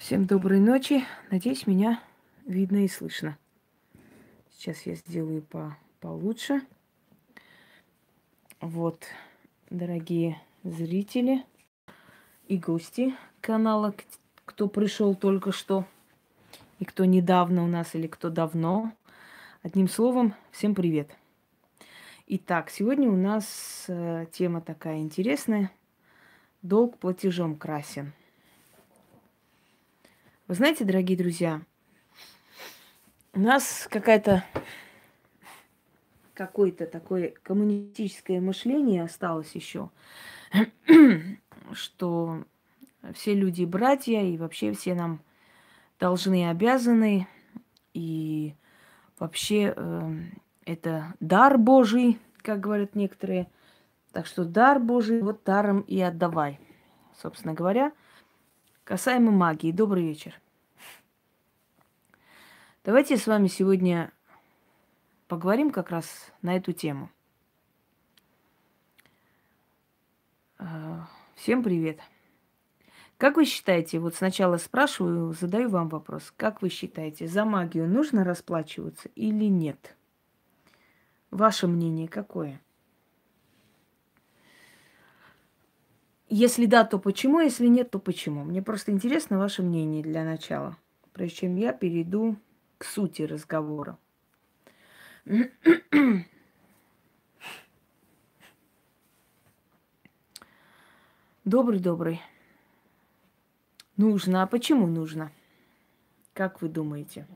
Всем доброй ночи. Надеюсь, меня видно и слышно. Сейчас я сделаю по получше. Вот, дорогие зрители и гости канала, кто пришел только что, и кто недавно у нас, или кто давно. Одним словом, всем привет. Итак, сегодня у нас э, тема такая интересная. Долг платежом красен. Вы знаете, дорогие друзья, у нас какая-то какое-то такое коммунистическое мышление осталось еще, что все люди братья, и вообще все нам должны и обязаны, и вообще э, это дар Божий, как говорят некоторые. Так что дар Божий вот даром и отдавай. Собственно говоря, касаемо магии. Добрый вечер. Давайте с вами сегодня поговорим как раз на эту тему. А, всем привет. Как вы считаете, вот сначала спрашиваю, задаю вам вопрос. Как вы считаете, за магию нужно расплачиваться или нет? Ваше мнение какое? Если да, то почему? Если нет, то почему? Мне просто интересно ваше мнение для начала, прежде чем я перейду к сути разговора. Добрый-добрый. Нужно. А почему нужно? Как вы думаете?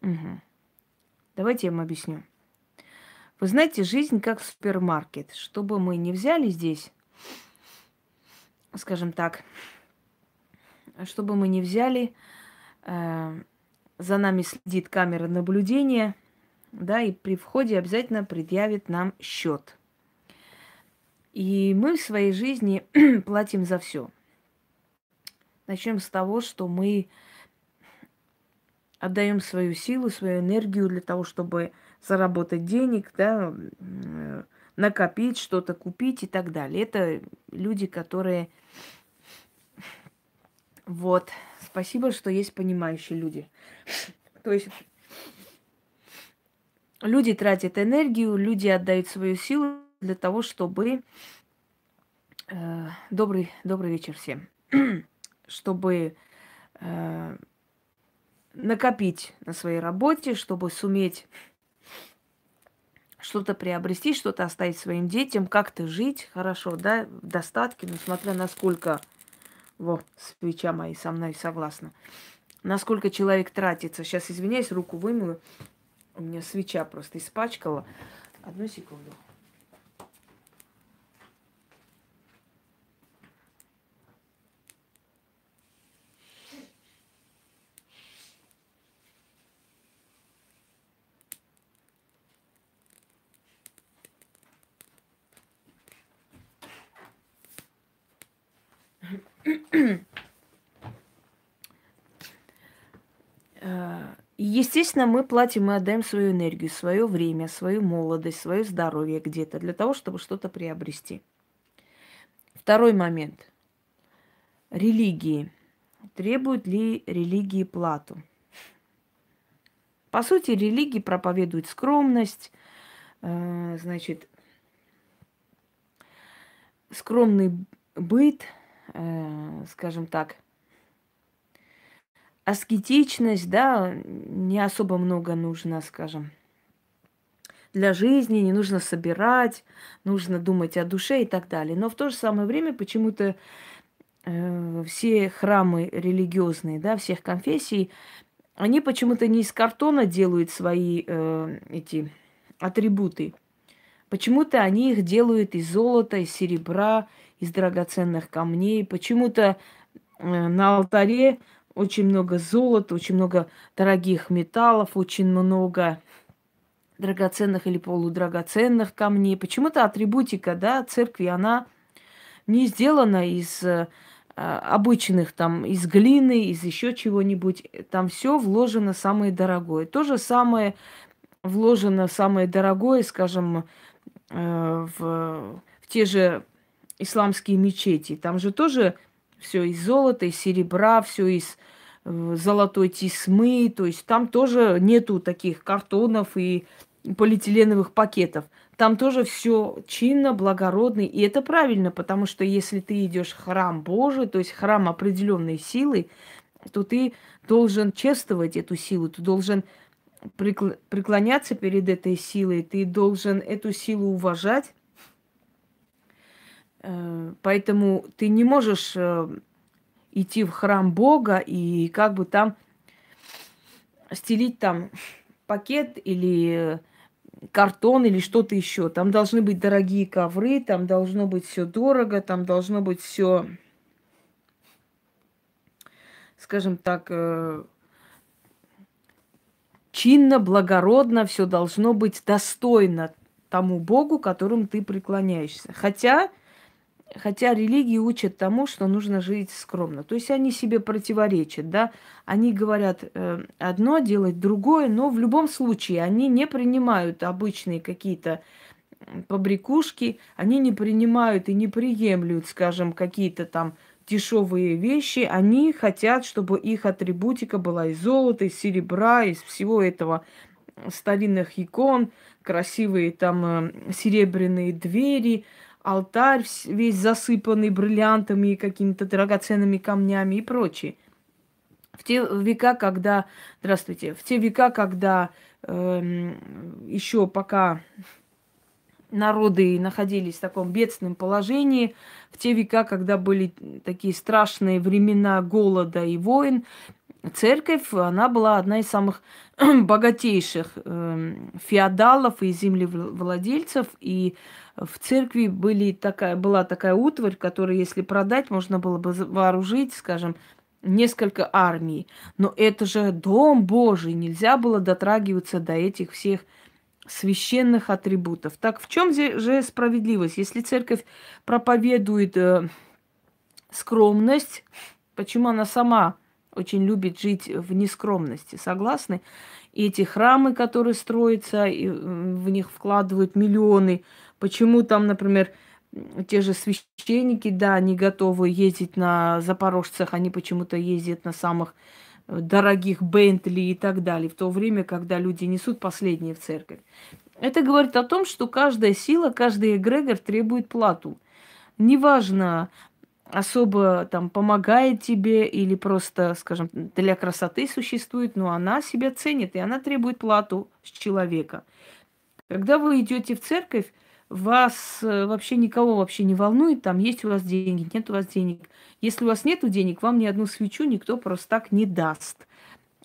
Угу. Давайте я вам объясню. Вы знаете, жизнь как супермаркет. Что бы мы ни взяли здесь, скажем так, чтобы мы не взяли, э, за нами следит камера наблюдения, да, и при входе обязательно предъявит нам счет. И мы в своей жизни платим за все. Начнем с того, что мы отдаем свою силу, свою энергию для того, чтобы заработать денег, да, накопить, что-то купить и так далее. Это люди, которые... Вот. Спасибо, что есть понимающие люди. То есть люди тратят энергию, люди отдают свою силу для того, чтобы... Э, добрый, добрый вечер всем. чтобы э, накопить на своей работе, чтобы суметь что-то приобрести, что-то оставить своим детям, как-то жить хорошо, да, в достатке, несмотря на сколько, вот, свеча мои со мной согласна, насколько человек тратится. Сейчас, извиняюсь, руку вымою, у меня свеча просто испачкала. Одну секунду. Э, естественно, мы платим, мы отдаем свою энергию, свое время, свою молодость, свое здоровье где-то для того, чтобы что-то приобрести. Второй момент. Религии. Требуют ли религии плату? По сути, религии проповедуют скромность, э, значит, скромный быт – э, скажем так, аскетичность, да, не особо много нужно, скажем, для жизни, не нужно собирать, нужно думать о душе и так далее. Но в то же самое время почему-то э, все храмы религиозные, да, всех конфессий, они почему-то не из картона делают свои э, эти атрибуты. Почему-то они их делают из золота, из серебра, из драгоценных камней. Почему-то э, на алтаре очень много золота, очень много дорогих металлов, очень много драгоценных или полудрагоценных камней. Почему-то атрибутика, да, церкви, она не сделана из э, обычных там, из глины, из еще чего-нибудь. Там все вложено самое дорогое. То же самое вложено самое дорогое, скажем, э, в, в те же исламские мечети. Там же тоже все из золота, из серебра, все из э, золотой тесьмы. То есть там тоже нету таких картонов и полиэтиленовых пакетов. Там тоже все чинно, благородно. И это правильно, потому что если ты идешь в храм Божий, то есть храм определенной силы, то ты должен чествовать эту силу, ты должен преклоняться перед этой силой, ты должен эту силу уважать. Э, поэтому ты не можешь э, идти в храм Бога и как бы там стелить там пакет или картон или что-то еще. Там должны быть дорогие ковры, там должно быть все дорого, там должно быть все, скажем так, э, чинно, благородно, все должно быть достойно тому Богу, которому ты преклоняешься. Хотя, хотя религии учат тому, что нужно жить скромно. То есть они себе противоречат, да. Они говорят э, одно, делать другое, но в любом случае они не принимают обычные какие-то побрякушки, они не принимают и не приемлют, скажем, какие-то там дешевые вещи, они хотят, чтобы их атрибутика была из золота, из серебра, из всего этого старинных икон, красивые там э, серебряные двери, алтарь весь засыпанный бриллиантами и какими-то драгоценными камнями и прочее. В те века, когда, здравствуйте, в те века, когда э, эм, еще пока народы находились в таком бедственном положении, в те века, когда были такие страшные времена голода и войн, церковь, она была одна из самых богатейших э, феодалов и землевладельцев, и в церкви были такая, была такая утварь, которую, если продать, можно было бы вооружить, скажем, несколько армий. Но это же дом Божий, нельзя было дотрагиваться до этих всех священных атрибутов. Так в чем же справедливость? Если церковь проповедует э, скромность, почему она сама очень любит жить в нескромности? Согласны? И эти храмы, которые строятся, и в них вкладывают миллионы. Почему там, например, те же священники, да, они готовы ездить на запорожцах, они почему-то ездят на самых дорогих Бентли и так далее, в то время, когда люди несут последние в церковь. Это говорит о том, что каждая сила, каждый эгрегор требует плату. Неважно, особо там помогает тебе или просто, скажем, для красоты существует, но она себя ценит, и она требует плату с человека. Когда вы идете в церковь, вас э, вообще никого вообще не волнует, там есть у вас деньги, нет у вас денег. Если у вас нет денег, вам ни одну свечу никто просто так не даст.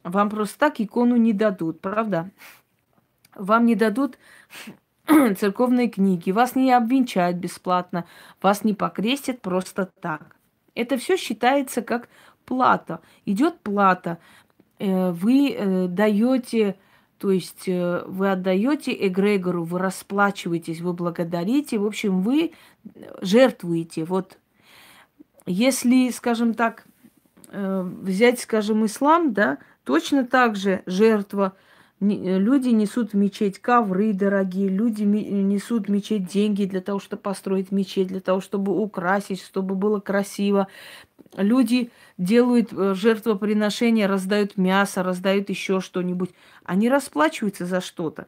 Вам просто так икону не дадут, правда? Вам не дадут церковные книги, вас не обвенчают бесплатно, вас не покрестят просто так. Это все считается как плата. Идет плата. Э, вы э, даете то есть э, вы отдаете эгрегору, вы расплачиваетесь, вы благодарите, в общем, вы жертвуете. Вот если, скажем так, взять, скажем, ислам, да, точно так же жертва. Люди несут в мечеть ковры дорогие, люди несут в мечеть деньги для того, чтобы построить мечеть, для того, чтобы украсить, чтобы было красиво. Люди делают э, жертвоприношения, раздают мясо, раздают еще что-нибудь. Они расплачиваются за что-то.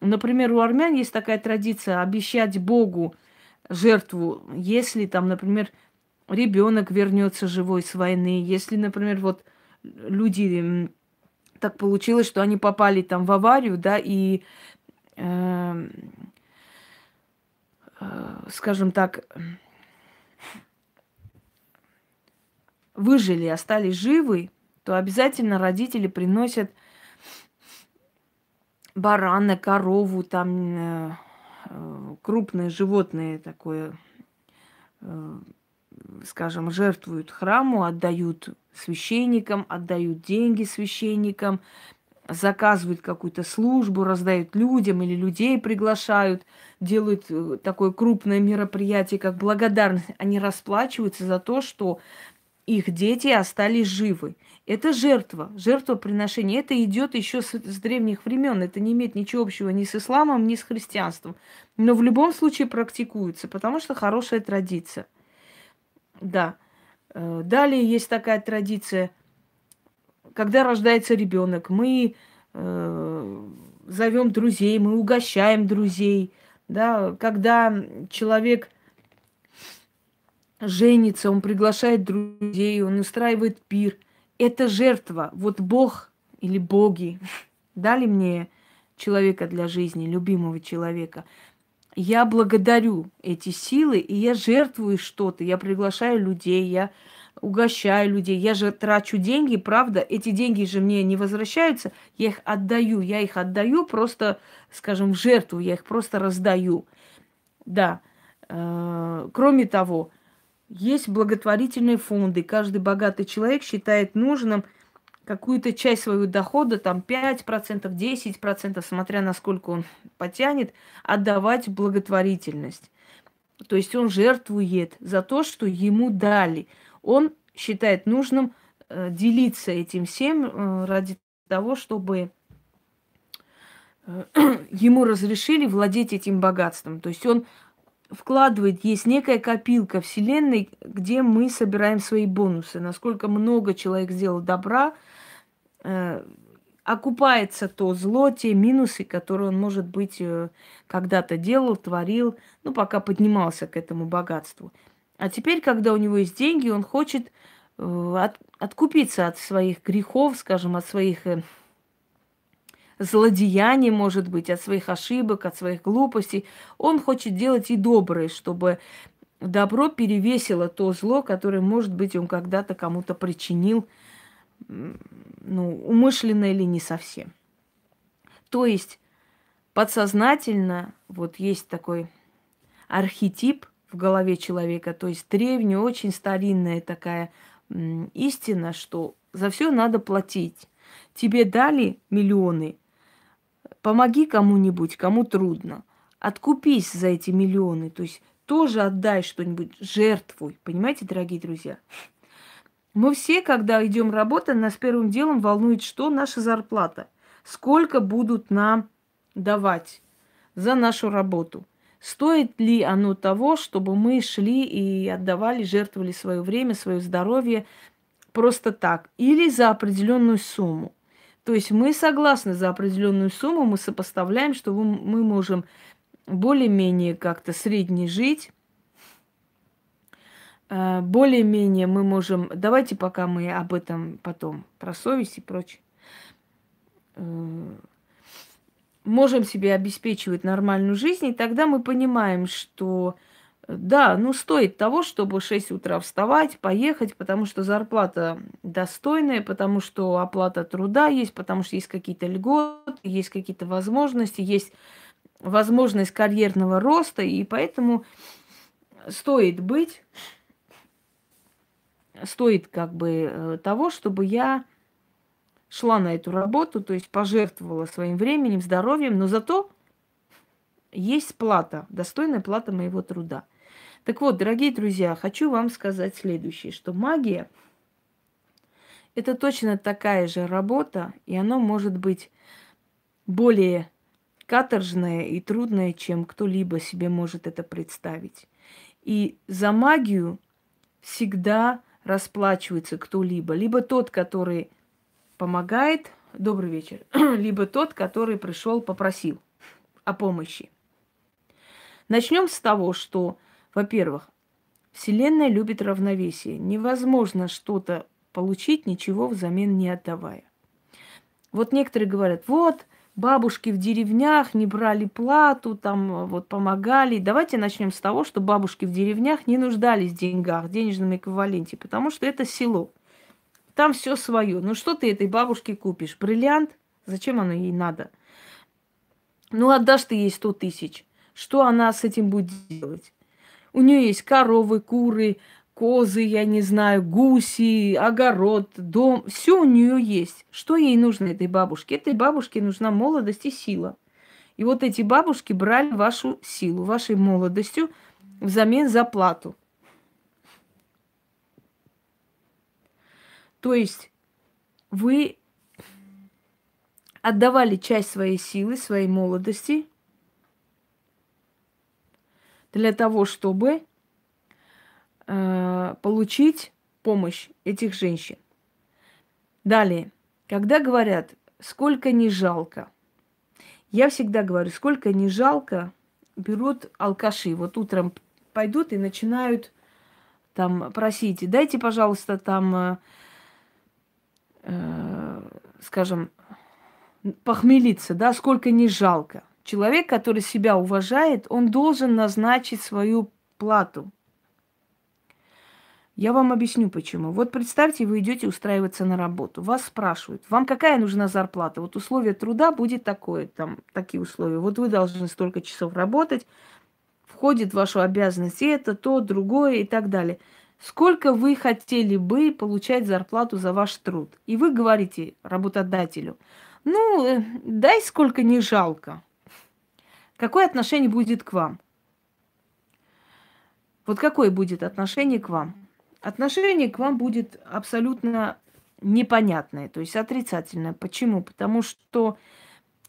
Например, у армян есть такая традиция обещать Богу жертву, если там, например, ребенок вернется живой с войны, если, например, вот люди так получилось, что они попали там в аварию, да, и, э, э, скажем так, выжили, остались живы, то обязательно родители приносят барана, корову, там э, э, крупное животное такое, э, скажем, жертвуют храму, отдают священникам, отдают деньги священникам, заказывают какую-то службу, раздают людям или людей приглашают, делают э, такое крупное мероприятие, как благодарность. Они расплачиваются за то, что их дети остались живы. Это жертва, жертвоприношение. Это идет еще с, с древних времен. Это не имеет ничего общего ни с исламом, ни с христианством. Но в любом случае практикуется, потому что хорошая традиция. Да. Э, далее есть такая традиция, когда рождается ребенок, мы э, зовем друзей, мы угощаем друзей. Да, когда человек женится, он приглашает друзей, он устраивает пир. Это жертва. Вот Бог или боги дали мне человека для жизни, любимого человека. Я благодарю эти силы, и я жертвую что-то. Я приглашаю людей, я угощаю людей. Я же трачу деньги, правда? Эти деньги же мне не возвращаются. Я их отдаю. Я их отдаю просто, скажем, в жертву. Я их просто раздаю. Да. Э, кроме того, есть благотворительные фонды. Каждый богатый человек считает нужным какую-то часть своего дохода, там 5%, 10%, смотря насколько он потянет, отдавать благотворительность. То есть он жертвует за то, что ему дали. Он считает нужным э, делиться этим всем э, ради того, чтобы э, ему разрешили владеть этим богатством. То есть он вкладывает, есть некая копилка Вселенной, где мы собираем свои бонусы. Насколько много человек сделал добра, окупается то зло, те минусы, которые он, может быть, э, когда-то делал, творил, ну, пока поднимался к этому богатству. А теперь, когда у него есть деньги, он хочет э, от, откупиться от своих грехов, скажем, от своих э, злодеяний, может быть, от своих ошибок, от своих глупостей. Он хочет делать и доброе, чтобы добро перевесило то зло, которое, может быть, он когда-то кому-то причинил, ну, умышленно или не совсем. То есть подсознательно вот есть такой архетип в голове человека, то есть древняя, очень старинная такая истина, что за все надо платить. Тебе дали миллионы, Помоги кому-нибудь, кому трудно. Откупись за эти миллионы. То есть тоже отдай что-нибудь, жертвуй. Понимаете, дорогие друзья? Мы все, когда идем работать, нас первым делом волнует, что наша зарплата. Сколько будут нам давать за нашу работу. Стоит ли оно того, чтобы мы шли и отдавали, жертвовали свое время, свое здоровье просто так? Или за определенную сумму? То есть мы согласны за определенную сумму, мы сопоставляем, что мы можем более-менее как-то средне жить, э, более-менее мы можем... Давайте пока мы об этом потом, про совесть и прочее. Э, можем себе обеспечивать нормальную жизнь, и тогда мы понимаем, что да, ну стоит того, чтобы в 6 утра вставать, поехать, потому что зарплата достойная, потому что оплата труда есть, потому что есть какие-то льготы, есть какие-то возможности, есть возможность карьерного роста, и поэтому стоит быть, стоит как бы э, того, чтобы я шла на эту работу, то есть пожертвовала своим временем, здоровьем, но зато есть плата, достойная плата моего труда. Так вот, дорогие друзья, хочу вам сказать следующее, что магия – это точно такая же работа, и она может быть более каторжная и трудная, чем кто-либо себе может это представить. И за магию всегда расплачивается кто-либо. Либо тот, который помогает, добрый вечер, либо тот, который пришел, попросил о помощи. Начнем с того, что во-первых, Вселенная любит равновесие. Невозможно что-то получить, ничего взамен не отдавая. Вот некоторые говорят, вот, бабушки в деревнях не брали плату, там вот помогали. Давайте начнем с того, что бабушки в деревнях не нуждались в деньгах, в денежном эквиваленте, потому что это село. Там все свое. Ну что ты этой бабушке купишь? Бриллиант? Зачем оно ей надо? Ну отдашь ты ей сто тысяч. Что она с этим будет делать? У нее есть коровы, куры, козы, я не знаю, гуси, огород, дом. Все у нее есть. Что ей нужно этой бабушке? Этой бабушке нужна молодость и сила. И вот эти бабушки брали вашу силу, вашей молодостью взамен за плату. То есть вы отдавали часть своей силы, своей молодости для того, чтобы получить помощь этих женщин. Далее, когда говорят, сколько не жалко, я всегда говорю, сколько не жалко, берут алкаши. Вот утром пойдут и начинают там просить, дайте, пожалуйста, там, э, э, скажем, похмелиться, да, сколько не жалко. Человек, который себя уважает, он должен назначить свою плату. Я вам объясню почему. Вот представьте, вы идете устраиваться на работу. Вас спрашивают, вам какая нужна зарплата? Вот условие труда будет такое, там такие условия. Вот вы должны столько часов работать, входит в вашу обязанность это, то, другое и так далее. Сколько вы хотели бы получать зарплату за ваш труд? И вы говорите работодателю, ну, э, дай сколько не жалко. Какое отношение будет к вам? Вот какое будет отношение к вам? Отношение к вам будет абсолютно непонятное, то есть отрицательное. Почему? Потому что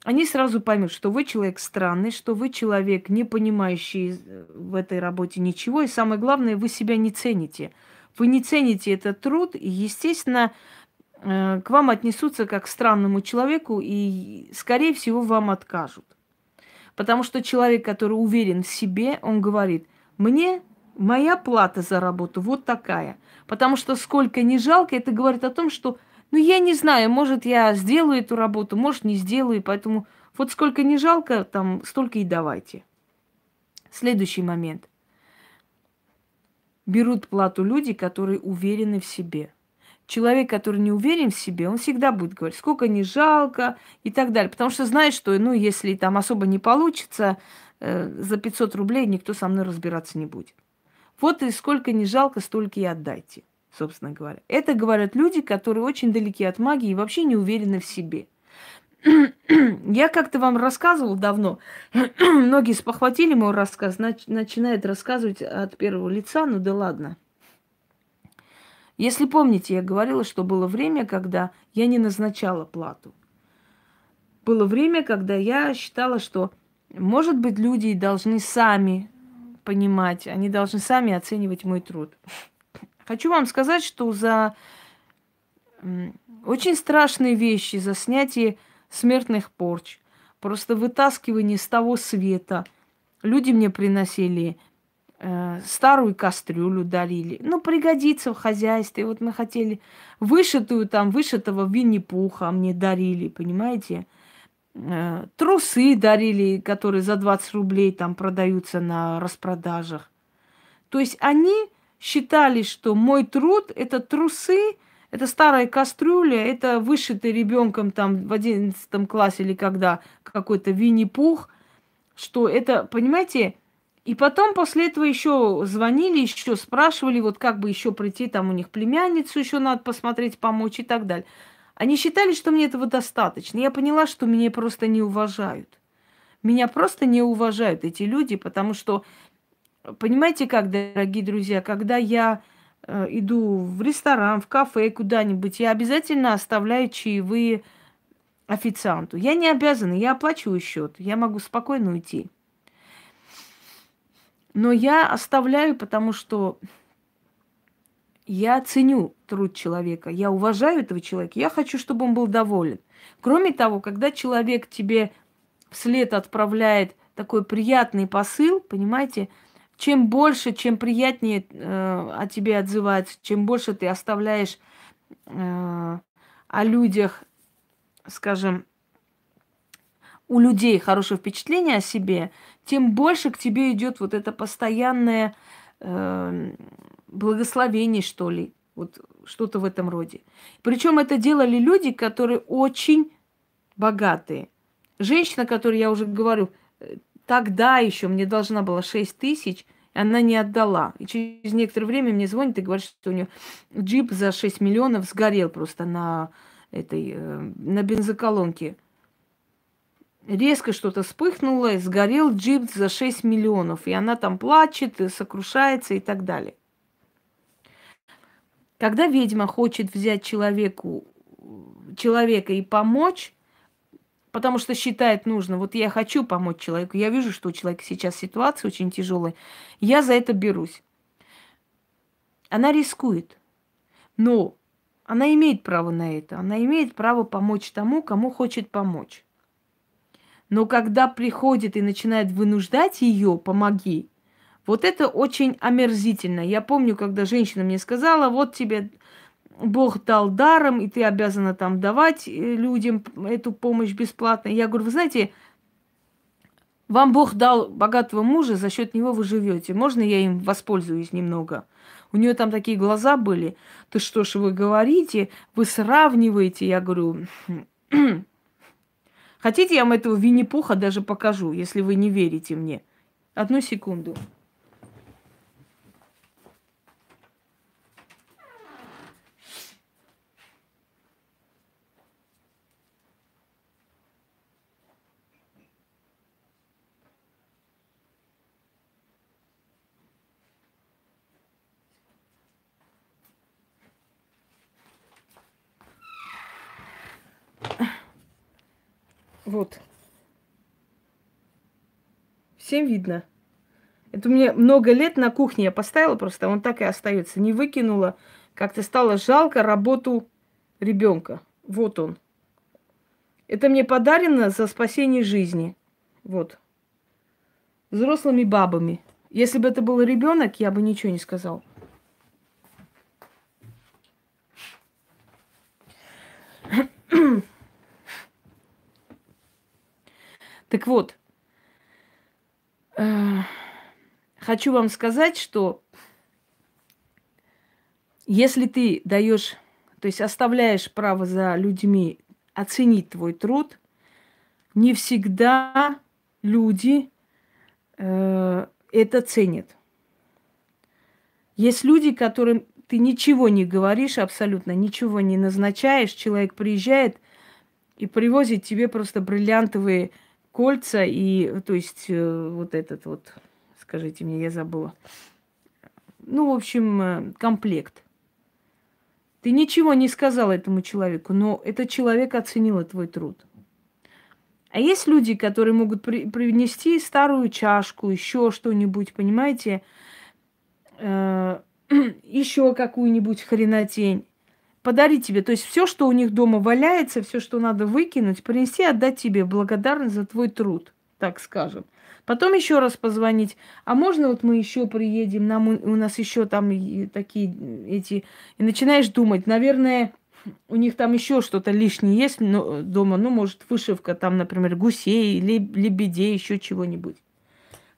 они сразу поймут, что вы человек странный, что вы человек, не понимающий в этой работе ничего, и самое главное, вы себя не цените. Вы не цените этот труд, и, естественно, э, к вам отнесутся как к странному человеку, и, скорее всего, вам откажут. Потому что человек, который уверен в себе, он говорит, мне моя плата за работу вот такая. Потому что сколько не жалко, это говорит о том, что ну, я не знаю, может, я сделаю эту работу, может, не сделаю, поэтому вот сколько не жалко, там столько и давайте. Следующий момент. Берут плату люди, которые уверены в себе. Человек, который не уверен в себе, он всегда будет говорить, сколько не жалко и так далее. Потому что знает, что, ну, если там особо не получится, э, за 500 рублей никто со мной разбираться не будет. Вот и сколько не жалко, столько и отдайте собственно говоря. Это говорят люди, которые очень далеки от магии и вообще не уверены в себе. Я как-то вам рассказывал давно, многие спохватили мой рассказ, нач- начинают рассказывать от первого лица, ну да ладно. Если помните, я говорила, что было время, когда я не назначала плату. Было время, когда я считала, что, может быть, люди должны сами понимать, они должны сами оценивать мой труд. Хочу вам сказать, что за очень страшные вещи, за снятие смертных порч, просто вытаскивание с того света, люди мне приносили э, старую кастрюлю дарили. Ну, пригодится в хозяйстве. Вот мы хотели вышитую там, вышитого Винни-Пуха мне дарили, понимаете? Э, трусы дарили, которые за 20 рублей там продаются на распродажах. То есть они считали, что мой труд – это трусы, это старая кастрюля, это вышитый ребенком там в одиннадцатом классе или когда какой-то Винни-Пух, что это, понимаете, и потом после этого еще звонили, еще спрашивали, вот как бы еще прийти, там у них племянницу еще надо посмотреть, помочь и так далее. Они считали, что мне этого достаточно. Я поняла, что меня просто не уважают. Меня просто не уважают эти люди, потому что Понимаете как, дорогие друзья, когда я э, иду в ресторан, в кафе, куда-нибудь, я обязательно оставляю чаевые официанту. Я не обязана, я оплачиваю счет, я могу спокойно уйти. Но я оставляю, потому что я ценю труд человека, я уважаю этого человека, я хочу, чтобы он был доволен. Кроме того, когда человек тебе вслед отправляет такой приятный посыл, понимаете, чем больше, чем приятнее э, о тебе отзываются, чем больше ты оставляешь э, о людях, скажем, у людей хорошее впечатление о себе, тем больше к тебе идет вот это постоянное э, благословение, что ли, вот что-то в этом роде. Причем это делали люди, которые очень богатые. Женщина, которой я уже говорю, э, тогда еще мне должна была 6 тысяч, она не отдала. И через некоторое время мне звонит и говорит, что у нее джип за 6 миллионов сгорел просто на этой, э, на бензоколонке. Резко что-то вспыхнуло, сгорел джип за 6 миллионов. И она там плачет, сокрушается и так далее. Когда ведьма хочет взять человеку, человека и помочь, потому что считает нужно, вот я хочу помочь человеку, я вижу, что у человека сейчас ситуация очень тяжелая, я за это берусь. Она рискует, но она имеет право на это, она имеет право помочь тому, кому хочет помочь. Но когда приходит и начинает вынуждать ее, помоги, вот это очень омерзительно. Я помню, когда женщина мне сказала, вот тебе Бог дал даром, и ты обязана там давать э, людям эту помощь бесплатно. Я говорю, вы знаете, вам Бог дал богатого мужа, за счет него вы живете. Можно я им воспользуюсь немного? У нее там такие глаза были. Ты что ж вы говорите? Вы сравниваете? Я говорю, хотите, я вам этого Винни-Пуха даже покажу, если вы не верите мне. Одну секунду. Вот. Всем видно. Это мне много лет на кухне я поставила просто, он так и остается. Не выкинула. Как-то стало жалко работу ребенка. Вот он. Это мне подарено за спасение жизни. Вот. Взрослыми бабами. Если бы это был ребенок, я бы ничего не сказал. Так вот, э, хочу вам сказать, что если ты даешь, то есть оставляешь право за людьми оценить твой труд, не всегда люди э, это ценят. Есть люди, которым ты ничего не говоришь, абсолютно ничего не назначаешь, человек приезжает и привозит тебе просто бриллиантовые кольца и, то есть, э, вот этот вот, скажите мне, я забыла. Ну, в общем, э, комплект. Ты ничего не сказал этому человеку, но этот человек оценил твой труд. А есть люди, которые могут при- принести старую чашку, еще что-нибудь, понимаете, э- еще какую-нибудь хренотень подарить тебе. То есть все, что у них дома валяется, все, что надо выкинуть, принести, отдать тебе благодарность за твой труд, так скажем. Потом еще раз позвонить. А можно вот мы еще приедем, нам у нас еще там такие эти... И начинаешь думать, наверное, у них там еще что-то лишнее есть но, дома, ну, может, вышивка там, например, гусей, лебедей, еще чего-нибудь.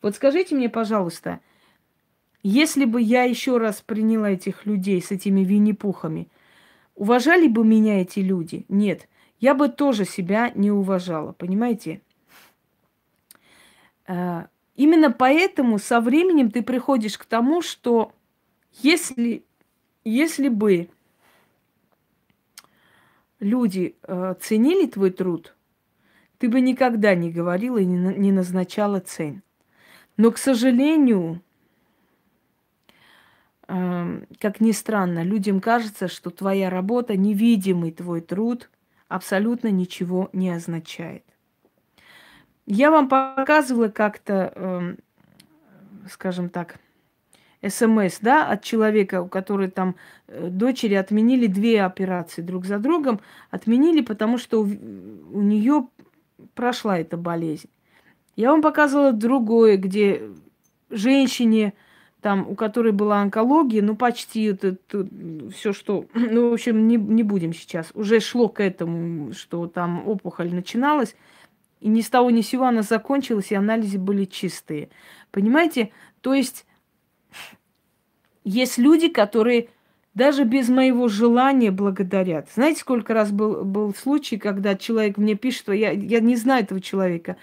Вот скажите мне, пожалуйста, если бы я еще раз приняла этих людей с этими винни-пухами, Уважали бы меня эти люди? Нет. Я бы тоже себя не уважала, понимаете? А, именно поэтому со временем ты приходишь к тому, что если, если бы люди э, ценили твой труд, ты бы никогда не говорила и не, назначала цен. Но, к сожалению, как ни странно, людям кажется, что твоя работа, невидимый твой труд абсолютно ничего не означает. Я вам показывала как-то, э, скажем так, СМС, да, от человека, у которой там э, дочери отменили две операции друг за другом, отменили, потому что у, у нее прошла эта болезнь. Я вам показывала другое, где женщине там, у которой была онкология, ну, почти это, это все, что... Ну, в общем, не, не будем сейчас. Уже шло к этому, что там опухоль начиналась, и ни с того ни с сего она закончилась, и анализы были чистые. Понимаете? То есть есть люди, которые даже без моего желания благодарят. Знаете, сколько раз был, был случай, когда человек мне пишет, что я, я не знаю этого человека,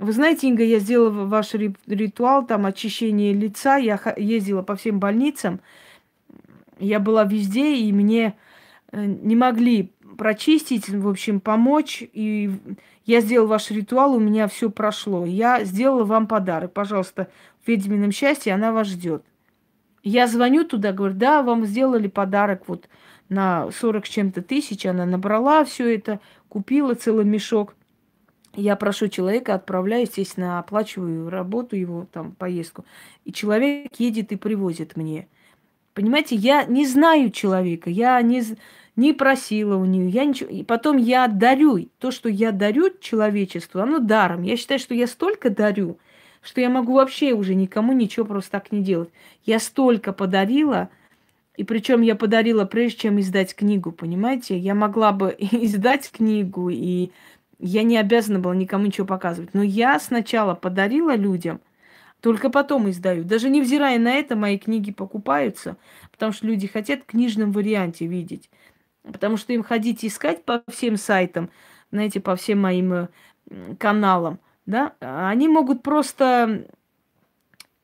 вы знаете, Инга, я сделала ваш ритуал, там, очищение лица. Я ездила по всем больницам. Я была везде, и мне э, не могли прочистить, в общем, помочь. И я сделала ваш ритуал, у меня все прошло. Я сделала вам подарок. Пожалуйста, в ведьмином счастье она вас ждет. Я звоню туда, говорю, да, вам сделали подарок вот на 40 с чем-то тысяч. Она набрала все это, купила целый мешок. Я прошу человека, отправляю, естественно, оплачиваю работу его, там, поездку. И человек едет и привозит мне. Понимаете, я не знаю человека, я не, не просила у нее, я ничего. И потом я дарю. То, что я дарю человечеству, оно даром. Я считаю, что я столько дарю, что я могу вообще уже никому ничего просто так не делать. Я столько подарила, и причем я подарила прежде, чем издать книгу, понимаете? Я могла бы издать книгу, и я не обязана была никому ничего показывать. Но я сначала подарила людям, только потом издаю. Даже невзирая на это, мои книги покупаются, потому что люди хотят в книжном варианте видеть. Потому что им ходить искать по всем сайтам, знаете, по всем моим э, каналам, да, они могут просто...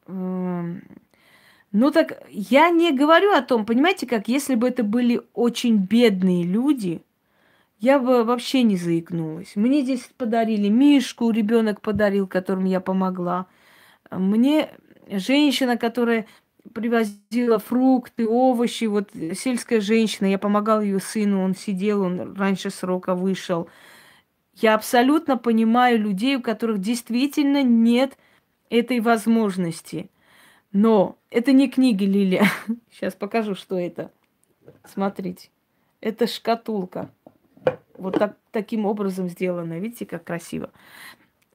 Ну так я не говорю о том, понимаете, как если бы это были очень бедные люди, я бы вообще не заикнулась. Мне здесь подарили Мишку, ребенок подарил, которому я помогла. Мне женщина, которая привозила фрукты, овощи, вот сельская женщина, я помогала ее сыну, он сидел, он раньше срока вышел. Я абсолютно понимаю людей, у которых действительно нет этой возможности. Но это не книги, Лилия. Сейчас покажу, что это. Смотрите. Это шкатулка. Вот так, таким образом сделано. Видите, как красиво.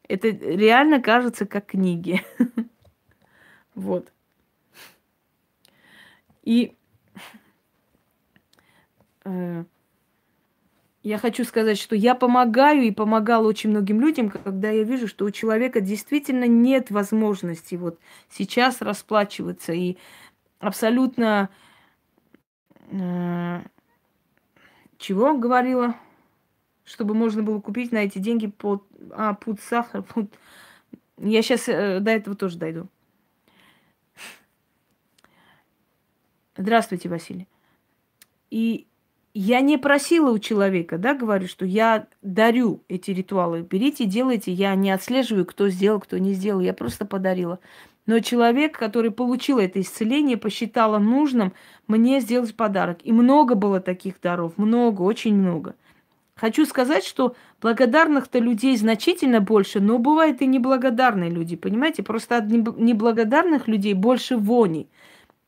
Это реально кажется как книги. Вот. И э, я хочу сказать, что я помогаю и помогала очень многим людям, когда я вижу, что у человека действительно нет возможности вот сейчас расплачиваться и абсолютно э, чего говорила? чтобы можно было купить на эти деньги под, а, пуд сахар. Пуд... Я сейчас э, до этого тоже дойду. Здравствуйте, Василий. И я не просила у человека, да, говорю, что я дарю эти ритуалы. Берите, делайте. Я не отслеживаю, кто сделал, кто не сделал. Я просто подарила. Но человек, который получил это исцеление, посчитала нужным мне сделать подарок. И много было таких даров. Много, очень много. Хочу сказать, что благодарных-то людей значительно больше, но бывают и неблагодарные люди, понимаете? Просто от неблагодарных людей больше вони,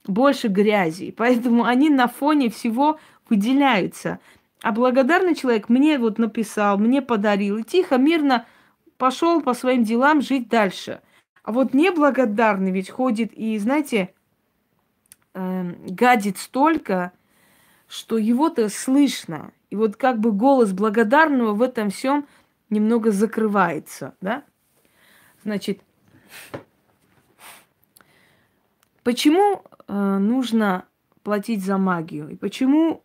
больше грязи. Поэтому они на фоне всего выделяются. А благодарный человек мне вот написал, мне подарил, и тихо, мирно пошел по своим делам жить дальше. А вот неблагодарный ведь ходит и, знаете, э, гадит столько, что его-то слышно. И вот как бы голос благодарного в этом всем немного закрывается, да? Значит, почему э, нужно платить за магию? И почему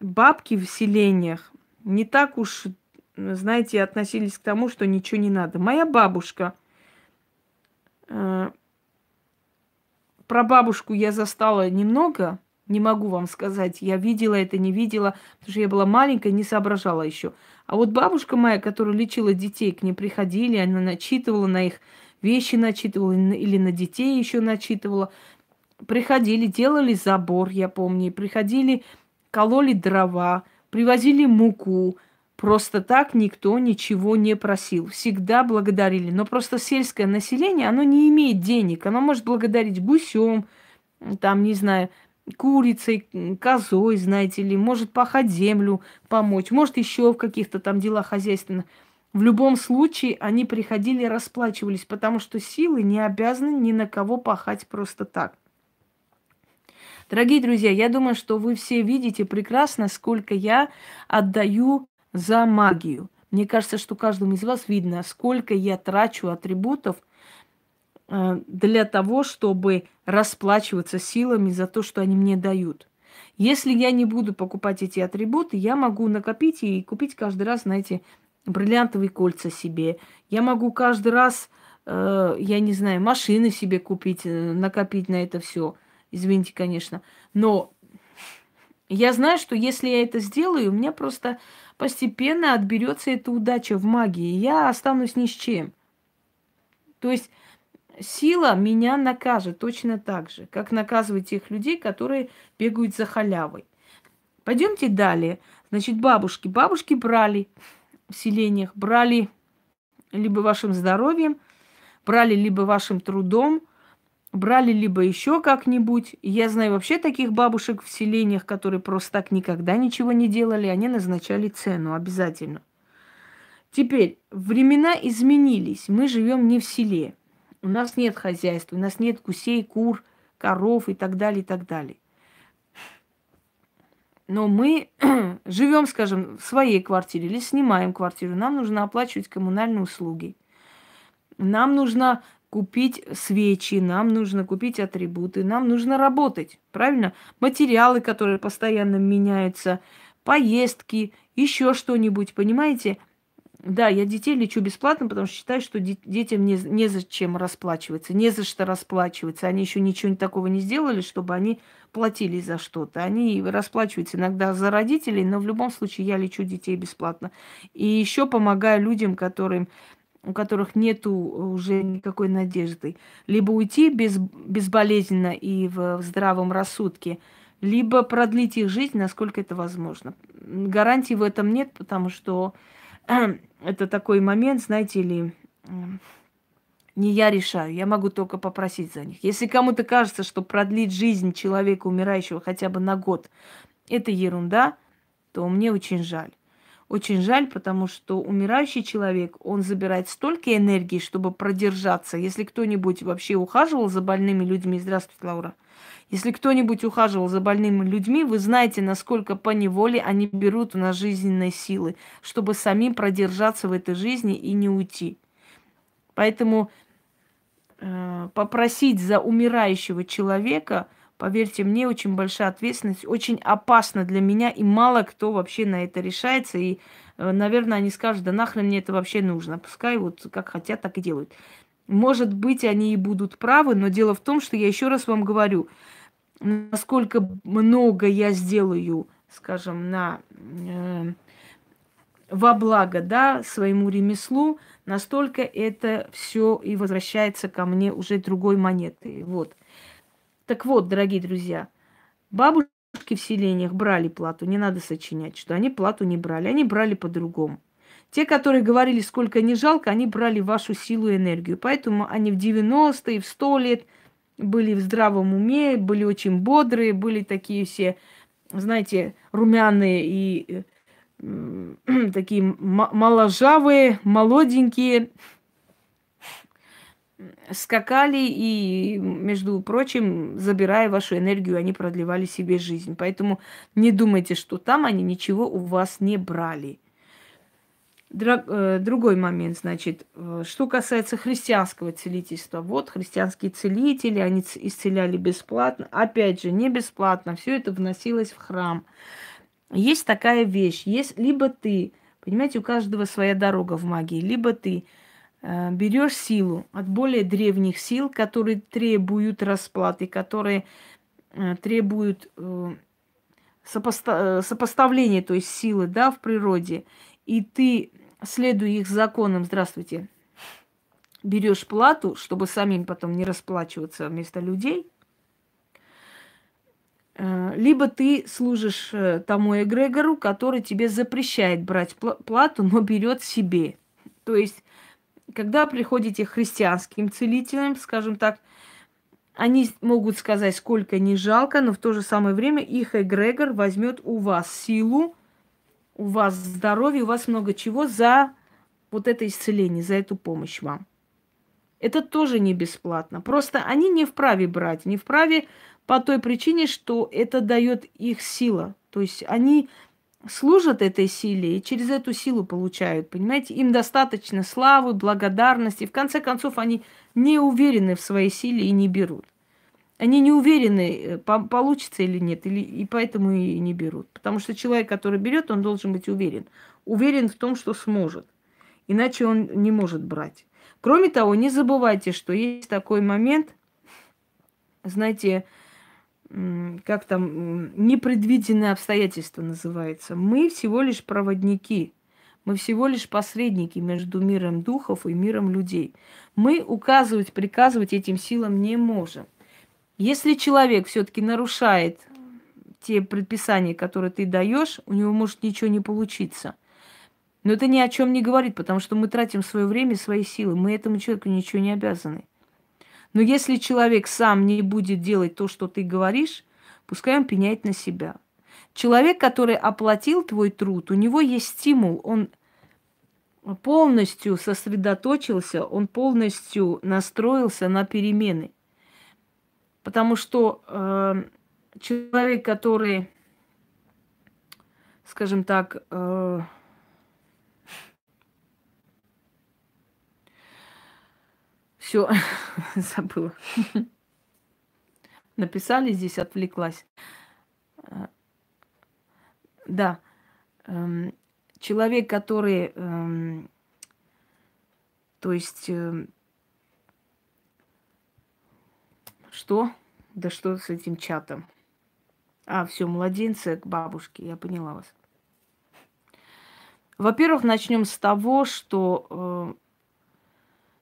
бабки в селениях не так уж, знаете, относились к тому, что ничего не надо? Моя бабушка, про бабушку я застала немного – не могу вам сказать, я видела это, не видела, потому что я была маленькая, не соображала еще. А вот бабушка моя, которая лечила детей, к ней приходили, она начитывала на их вещи, начитывала или на детей еще начитывала. Приходили, делали забор, я помню, приходили, кололи дрова, привозили муку. Просто так никто ничего не просил. Всегда благодарили. Но просто сельское население, оно не имеет денег. Оно может благодарить гусем, там, не знаю, курицей, козой, знаете ли, может пахать землю, помочь, может еще в каких-то там делах хозяйственных. В любом случае они приходили и расплачивались, потому что силы не обязаны ни на кого пахать просто так. Дорогие друзья, я думаю, что вы все видите прекрасно, сколько я отдаю за магию. Мне кажется, что каждому из вас видно, сколько я трачу атрибутов – Э, для того, чтобы расплачиваться силами за то, что они мне дают. Если я не буду покупать эти атрибуты, я могу накопить и купить каждый раз, знаете, бриллиантовые кольца себе. Я могу каждый раз, э, я не знаю, машины себе купить, э, накопить на это все. Извините, конечно. Но я знаю, что если я это сделаю, у меня просто постепенно отберется эта удача в магии. Я останусь ни с чем. То есть сила меня накажет точно так же, как наказывает тех людей, которые бегают за халявой. Пойдемте далее. Значит, бабушки. Бабушки брали в селениях, брали либо вашим здоровьем, брали либо вашим трудом, брали либо еще как-нибудь. Я знаю вообще таких бабушек в селениях, которые просто так никогда ничего не делали, они назначали цену обязательно. Теперь, времена изменились. Мы живем не в селе. У нас нет хозяйства, у нас нет гусей, кур, коров и так далее, и так далее. Но мы живем, скажем, в своей квартире или снимаем квартиру. Нам нужно оплачивать коммунальные услуги. Нам нужно купить свечи, нам нужно купить атрибуты, нам нужно работать, правильно? Материалы, которые постоянно меняются, поездки, еще что-нибудь, понимаете? Да, я детей лечу бесплатно, потому что считаю, что детям не, незачем расплачиваться, не за что расплачиваться. Они еще ничего такого не сделали, чтобы они платили за что-то. Они расплачиваются иногда за родителей, но в любом случае я лечу детей бесплатно. И еще помогаю людям, которым, у которых нет уже никакой надежды. Либо уйти без, безболезненно и в здравом рассудке, либо продлить их жизнь, насколько это возможно. Гарантий в этом нет, потому что это такой момент, знаете ли, не я решаю, я могу только попросить за них. Если кому-то кажется, что продлить жизнь человека, умирающего хотя бы на год, это ерунда, то мне очень жаль. Очень жаль, потому что умирающий человек, он забирает столько энергии, чтобы продержаться. Если кто-нибудь вообще ухаживал за больными людьми, здравствуйте, Лаура, если кто-нибудь ухаживал за больными людьми, вы знаете, насколько по неволе они берут у нас жизненные силы, чтобы самим продержаться в этой жизни и не уйти. Поэтому э, попросить за умирающего человека, поверьте мне, очень большая ответственность, очень опасно для меня, и мало кто вообще на это решается. И, э, наверное, они скажут, да нахрен мне это вообще нужно. Пускай вот как хотят, так и делают. Может быть, они и будут правы, но дело в том, что я еще раз вам говорю – насколько много я сделаю, скажем, на э, во благо, да, своему ремеслу, настолько это все и возвращается ко мне уже другой монетой. Вот. Так вот, дорогие друзья, бабушки в селениях брали плату, не надо сочинять, что они плату не брали, они брали по-другому. Те, которые говорили, сколько не жалко, они брали вашу силу и энергию. Поэтому они в 90-е, в 100 лет – были в здравом уме, были очень бодрые, были такие все, знаете, румяные и э, такие моложавые, молоденькие, скакали и, между прочим, забирая вашу энергию, они продлевали себе жизнь. Поэтому не думайте, что там они ничего у вас не брали. Э, другой момент, значит, э, что касается христианского целительства. Вот христианские целители, они исцеляли бесплатно. Опять же, не бесплатно, все это вносилось в храм. Есть такая вещь, есть либо ты, понимаете, у каждого своя дорога в магии, либо ты берешь силу от более древних сил, которые требуют расплаты, которые э, требуют э, сопоста- э, сопоставления, то есть силы, да, в природе, и ты следуя их законам, здравствуйте, берешь плату, чтобы самим потом не расплачиваться вместо людей, э, либо ты служишь э, тому эгрегору, который тебе запрещает брать плату, но берет себе. То есть, когда приходите к христианским целителям, скажем так, они могут сказать, сколько не жалко, но в то же самое время их эгрегор возьмет у вас силу, у вас здоровье, у вас много чего за вот это исцеление, за эту помощь вам. Это тоже не бесплатно. Просто они не вправе брать, не вправе по той причине, что это дает их сила. То есть они служат этой силе и через эту силу получают, понимаете? Им достаточно славы, благодарности. В конце концов, они не уверены в своей силе и не берут. Они не уверены, э, получится или нет, или, и поэтому и не берут. Потому что человек, который берет, он должен быть уверен. Уверен в том, что сможет. Иначе он не может брать. Кроме того, не забывайте, что есть такой момент, знаете, как там, непредвиденные обстоятельства называется. Мы всего лишь проводники. Мы всего лишь посредники между миром духов и миром людей. Мы указывать, приказывать этим силам не можем. Если человек все-таки нарушает те предписания, которые ты даешь, у него может ничего не получиться. Но это ни о чем не говорит, потому что мы тратим свое время, свои силы. Мы этому человеку ничего не обязаны. Но если человек сам не будет делать то, что ты говоришь, пускай он пеняет на себя. Человек, который оплатил твой труд, у него есть стимул, он полностью сосредоточился, он полностью настроился на перемены. Потому что э, человек, который, скажем так, э, все забыла. Написали здесь, отвлеклась. Э, да. Эм, человек, который, эм, то есть, э, что? Да что с этим чатом? А, все, младенцы к бабушке, я поняла вас. Во-первых, начнем с того, что э,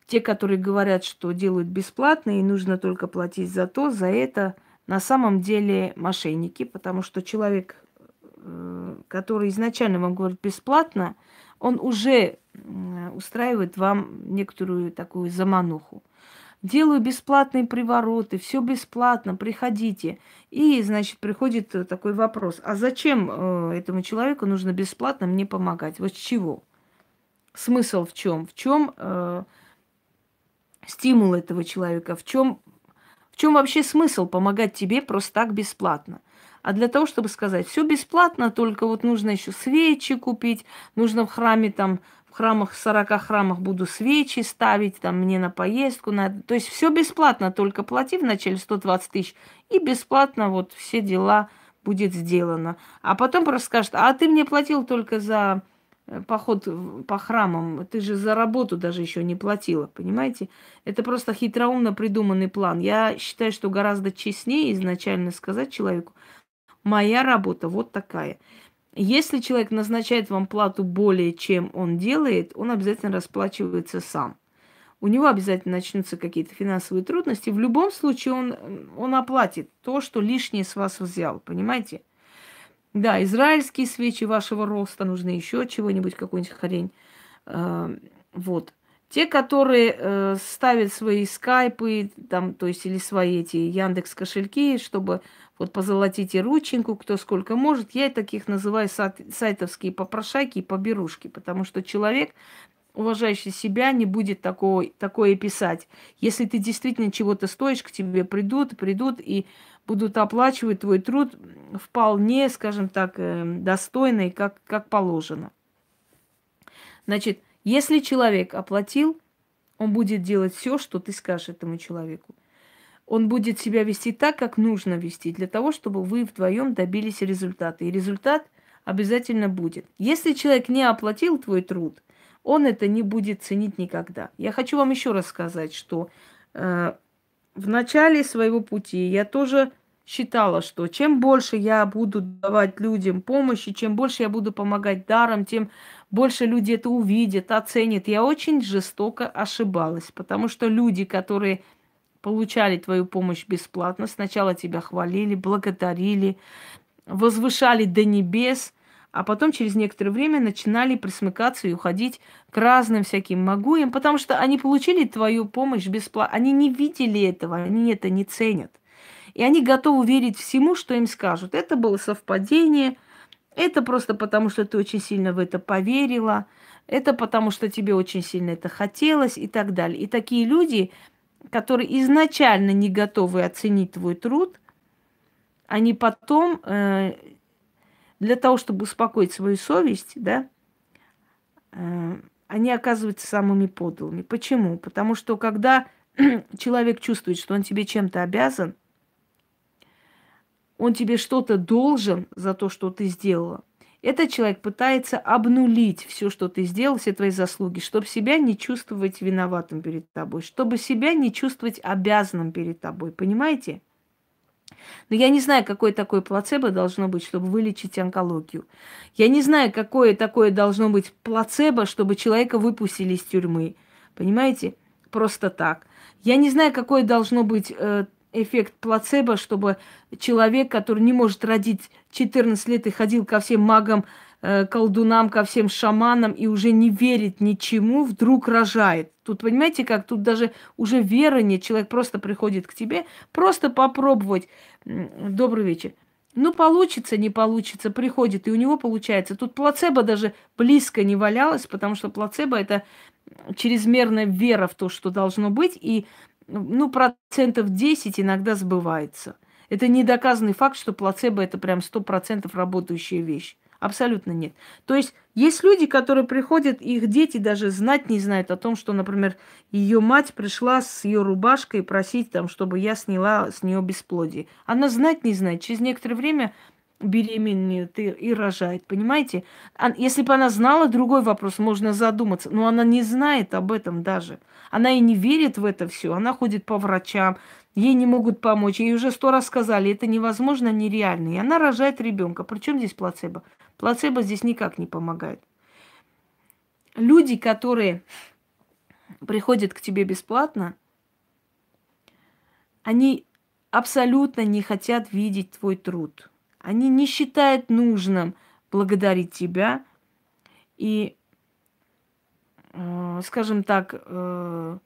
те, которые говорят, что делают бесплатно и нужно только платить за то, за это, на самом деле мошенники, потому что человек Э, который изначально вам говорит бесплатно, он уже устраивает вам некоторую такую замануху. Делаю бесплатные привороты, все бесплатно, приходите. И, значит, приходит такой вопрос, а зачем э, этому человеку нужно бесплатно мне помогать? Вот с чего? Смысл в чем? В чем э, стимул этого человека? В чем, в чем вообще смысл помогать тебе просто так бесплатно? а для того, чтобы сказать, все бесплатно, только вот нужно еще свечи купить, нужно в храме там, в храмах, в 40 храмах буду свечи ставить, там мне на поездку надо. То есть все бесплатно, только плати вначале 120 тысяч, и бесплатно вот все дела будет сделано. А потом просто скажет, а ты мне платил только за поход по храмам, ты же за работу даже еще не платила, понимаете? Это просто хитроумно придуманный план. Я считаю, что гораздо честнее изначально сказать человеку, Моя работа вот такая. Если человек назначает вам плату более, чем он делает, он обязательно расплачивается сам. У него обязательно начнутся какие-то финансовые трудности. В любом случае он, он оплатит то, что лишнее с вас взял, понимаете? Да, израильские свечи вашего роста, нужны еще чего-нибудь, какую-нибудь хрень. Э, вот. Те, которые э, ставят свои скайпы, там, то есть или свои эти Яндекс кошельки, чтобы вот позолотите рученьку, кто сколько может. Я таких называю сайтовские попрошайки и поберушки, потому что человек, уважающий себя, не будет такое, такое писать. Если ты действительно чего-то стоишь, к тебе придут, придут и будут оплачивать твой труд вполне, скажем так, э, достойно и как, как положено. Значит, если человек оплатил, он будет делать все, что ты скажешь этому человеку он будет себя вести так, как нужно вести, для того, чтобы вы вдвоем добились результата. И результат обязательно будет. Если человек не оплатил твой труд, он это не будет ценить никогда. Я хочу вам еще раз сказать, что э, в начале своего пути я тоже считала, что чем больше я буду давать людям помощи, чем больше я буду помогать даром, тем больше люди это увидят, оценят. Я очень жестоко ошибалась, потому что люди, которые получали твою помощь бесплатно. Сначала тебя хвалили, благодарили, возвышали до небес, а потом через некоторое время начинали присмыкаться и уходить к разным всяким могуям, потому что они получили твою помощь бесплатно. Они не видели этого, они это не ценят. И они готовы верить всему, что им скажут. Это было совпадение, это просто потому, что ты очень сильно в это поверила, это потому, что тебе очень сильно это хотелось и так далее. И такие люди, которые изначально не готовы оценить твой труд, они потом э, для того, чтобы успокоить свою совесть, да, э, они оказываются самыми подлыми. Почему? Потому что когда человек чувствует, что он тебе чем-то обязан, он тебе что-то должен за то, что ты сделала, этот человек пытается обнулить все, что ты сделал, все твои заслуги, чтобы себя не чувствовать виноватым перед тобой, чтобы себя не чувствовать обязанным перед тобой. Понимаете? Но я не знаю, какое такое плацебо должно быть, чтобы вылечить онкологию. Я не знаю, какое такое должно быть плацебо, чтобы человека выпустили из тюрьмы. Понимаете? Просто так. Я не знаю, какое должно быть э, эффект плацебо, чтобы человек, который не может родить 14 лет и ходил ко всем магам, колдунам, ко всем шаманам и уже не верит ничему, вдруг рожает. Тут, понимаете, как тут даже уже вера нет. Человек просто приходит к тебе, просто попробовать. Добрый вечер. Ну, получится, не получится, приходит, и у него получается. Тут плацебо даже близко не валялось, потому что плацебо – это чрезмерная вера в то, что должно быть, и ну, процентов 10 иногда сбывается. Это не доказанный факт, что плацебо это прям 100% работающая вещь. Абсолютно нет. То есть есть люди, которые приходят, их дети даже знать не знают о том, что, например, ее мать пришла с ее рубашкой просить, там, чтобы я сняла с нее бесплодие. Она знать не знает. Через некоторое время беременеет и, и рожает, понимаете? Если бы она знала, другой вопрос, можно задуматься. Но она не знает об этом даже. Она и не верит в это все. Она ходит по врачам, ей не могут помочь. Ей уже сто раз сказали, это невозможно, нереально. И она рожает ребенка. Причем здесь плацебо? Плацебо здесь никак не помогает. Люди, которые приходят к тебе бесплатно, они абсолютно не хотят видеть твой труд. Они не считают нужным благодарить тебя. И Э, скажем так, э,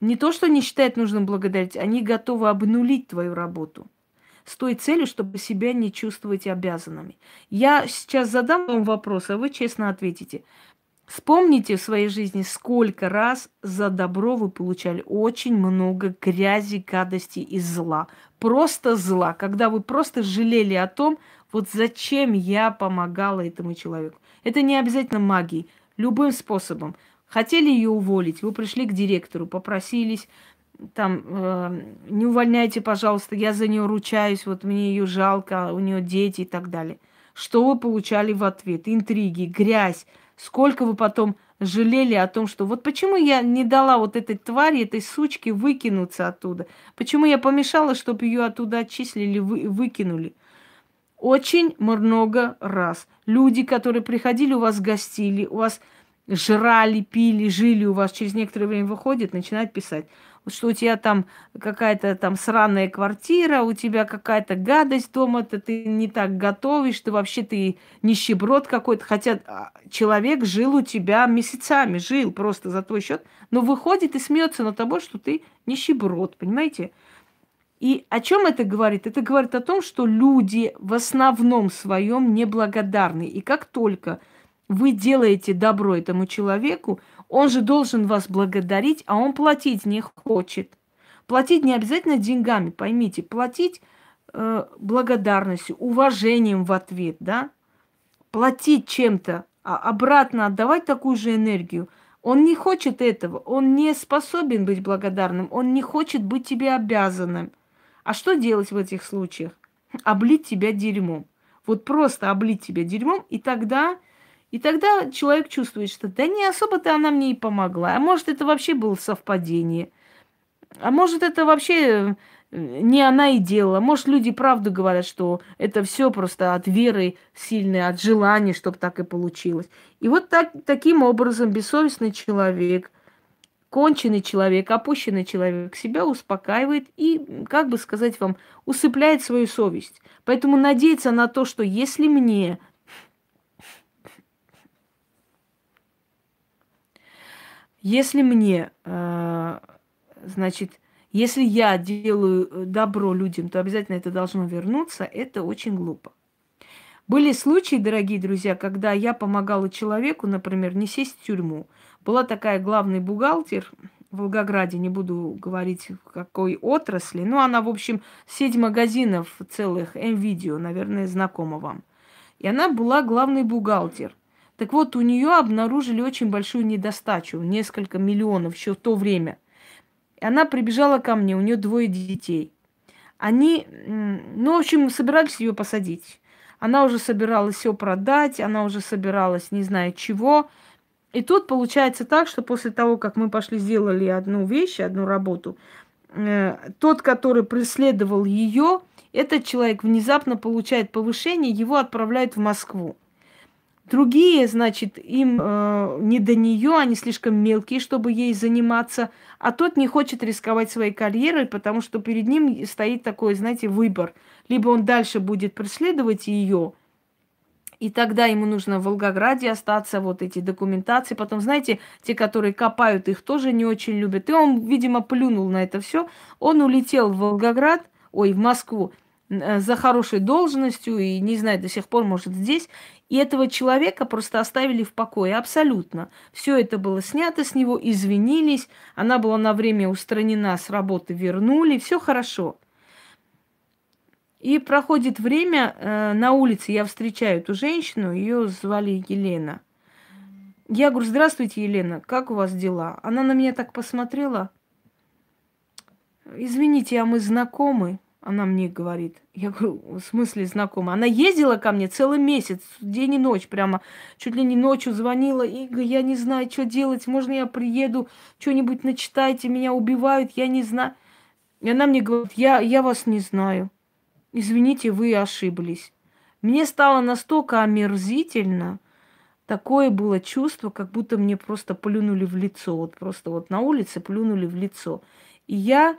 не то, что не считают нужным благодарить, они готовы обнулить твою работу с той целью, чтобы себя не чувствовать обязанными. Я сейчас задам вам вопрос, а вы честно ответите. Вспомните в своей жизни, сколько раз за добро вы получали очень много грязи, гадости и зла. Просто зла, когда вы просто жалели о том, вот зачем я помогала этому человеку. Это не обязательно магией любым способом. Хотели ее уволить, вы пришли к директору, попросились, там, э, не увольняйте, пожалуйста, я за нее ручаюсь, вот мне ее жалко, у нее дети и так далее. Что вы получали в ответ? Интриги, грязь. Сколько вы потом жалели о том, что вот почему я не дала вот этой твари, этой сучке выкинуться оттуда? Почему я помешала, чтобы ее оттуда отчислили, вы, выкинули? Очень много раз. Люди, которые приходили, у вас гостили, у вас жрали, пили, жили у вас, через некоторое время выходят, начинают писать, что у тебя там какая-то там сраная квартира, у тебя какая-то гадость дома, то ты не так готовишь, ты вообще ты нищеброд какой-то. Хотя а, человек жил у тебя месяцами, жил просто за твой счет, но выходит и смеется над тобой, что ты нищеброд, понимаете? И о чем это говорит? Это говорит о том, что люди в основном своем неблагодарны. И как только вы делаете добро этому человеку, он же должен вас благодарить, а он платить не хочет. Платить не обязательно деньгами, поймите, платить э, благодарностью, уважением в ответ, да? Платить чем-то, а обратно отдавать такую же энергию. Он не хочет этого, он не способен быть благодарным, он не хочет быть тебе обязанным. А что делать в этих случаях? Облить тебя дерьмом. Вот просто облить тебя дерьмом, и тогда, и тогда человек чувствует, что да не особо-то она мне и помогла. А может, это вообще было совпадение. А может, это вообще э, не она и делала. Может, люди правду говорят, что это все просто от веры сильной, от желания, чтобы так и получилось. И вот так, таким образом бессовестный человек – конченый человек, опущенный человек себя успокаивает и, как бы сказать вам, усыпляет свою совесть. Поэтому надеяться на то, что если мне если мне, э, значит, если я делаю добро людям, то обязательно это должно вернуться, это очень глупо. Были случаи, дорогие друзья, когда я помогала человеку, например, не сесть в тюрьму, была такая главный бухгалтер в Волгограде, не буду говорить в какой отрасли, но она, в общем, сеть магазинов целых, М-видео, наверное, знакома вам. И она была главный бухгалтер. Так вот, у нее обнаружили очень большую недостачу, несколько миллионов еще в то время. И она прибежала ко мне, у нее двое детей. Они, ну, в общем, собирались ее посадить. Она уже собиралась все продать, она уже собиралась не знаю чего – и тут получается так, что после того, как мы пошли сделали одну вещь, одну работу, э, тот, который преследовал ее, этот человек внезапно получает повышение, его отправляют в Москву. Другие, значит, им э, не до нее, они слишком мелкие, чтобы ей заниматься, а тот не хочет рисковать своей карьерой, потому что перед ним стоит такой, знаете, выбор. Либо он дальше будет преследовать ее, и тогда ему нужно в Волгограде остаться, вот эти документации. Потом, знаете, те, которые копают, их тоже не очень любят. И он, видимо, плюнул на это все. Он улетел в Волгоград, ой, в Москву, э, за хорошей должностью, и не знаю, до сих пор, может, здесь. И этого человека просто оставили в покое абсолютно. Все это было снято с него, извинились, она была на время устранена с работы, вернули, все хорошо. И проходит время, э, на улице я встречаю эту женщину, ее звали Елена. Я говорю, здравствуйте, Елена, как у вас дела? Она на меня так посмотрела. Извините, а мы знакомы? Она мне говорит. Я говорю, в смысле знакомы? Она ездила ко мне целый месяц, день и ночь прямо. Чуть ли не ночью звонила. Ига, я не знаю, что делать. Можно я приеду? Что-нибудь начитайте, меня убивают, я не знаю. И она мне говорит, я, я вас не знаю извините, вы ошиблись. Мне стало настолько омерзительно, такое было чувство, как будто мне просто плюнули в лицо. Вот просто вот на улице плюнули в лицо. И я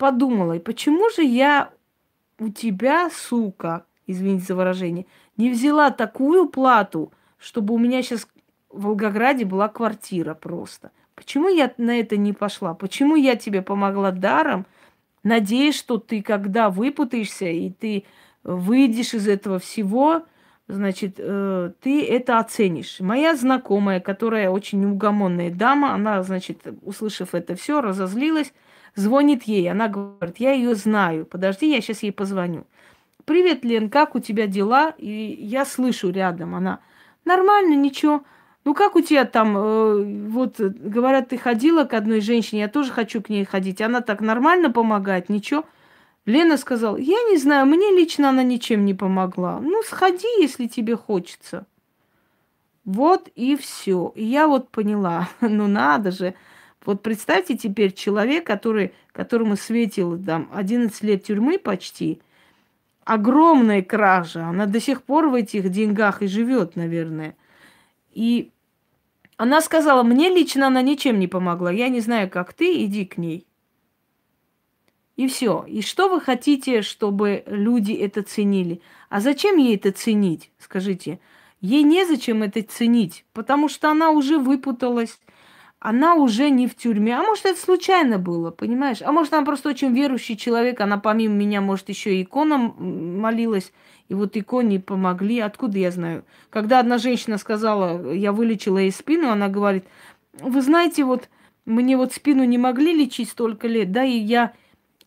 подумала, и почему же я у тебя, сука, извините за выражение, не взяла такую плату, чтобы у меня сейчас в Волгограде была квартира просто. Почему я на это не пошла? Почему я тебе помогла даром – Надеюсь, что ты, когда выпутаешься и ты выйдешь из этого всего, значит, э, ты это оценишь. Моя знакомая, которая очень неугомонная дама, она, значит, услышав это все, разозлилась, звонит ей. Она говорит, я ее знаю, подожди, я сейчас ей позвоню. Привет, Лен, как у тебя дела? И я слышу рядом, она, нормально, ничего. Ну как у тебя там, э, вот говорят, ты ходила к одной женщине, я тоже хочу к ней ходить. Она так нормально помогает, ничего. Лена сказала, я не знаю, мне лично она ничем не помогла. Ну, сходи, если тебе хочется. Вот и все. И я вот поняла, ну надо же. Вот представьте теперь человек, который, которому светил там 11 лет тюрьмы почти, огромная кража, она до сих пор в этих деньгах и живет, наверное. И она сказала, мне лично она ничем не помогла. Я не знаю, как ты, иди к ней. И все. И что вы хотите, чтобы люди это ценили? А зачем ей это ценить, скажите? Ей незачем это ценить, потому что она уже выпуталась, она уже не в тюрьме. А может, это случайно было, понимаешь? А может, она просто очень верующий человек, она помимо меня, может, еще и иконам молилась, и вот иконе помогли. Откуда я знаю? Когда одна женщина сказала, я вылечила ей спину, она говорит, вы знаете, вот мне вот спину не могли лечить столько лет, да, и я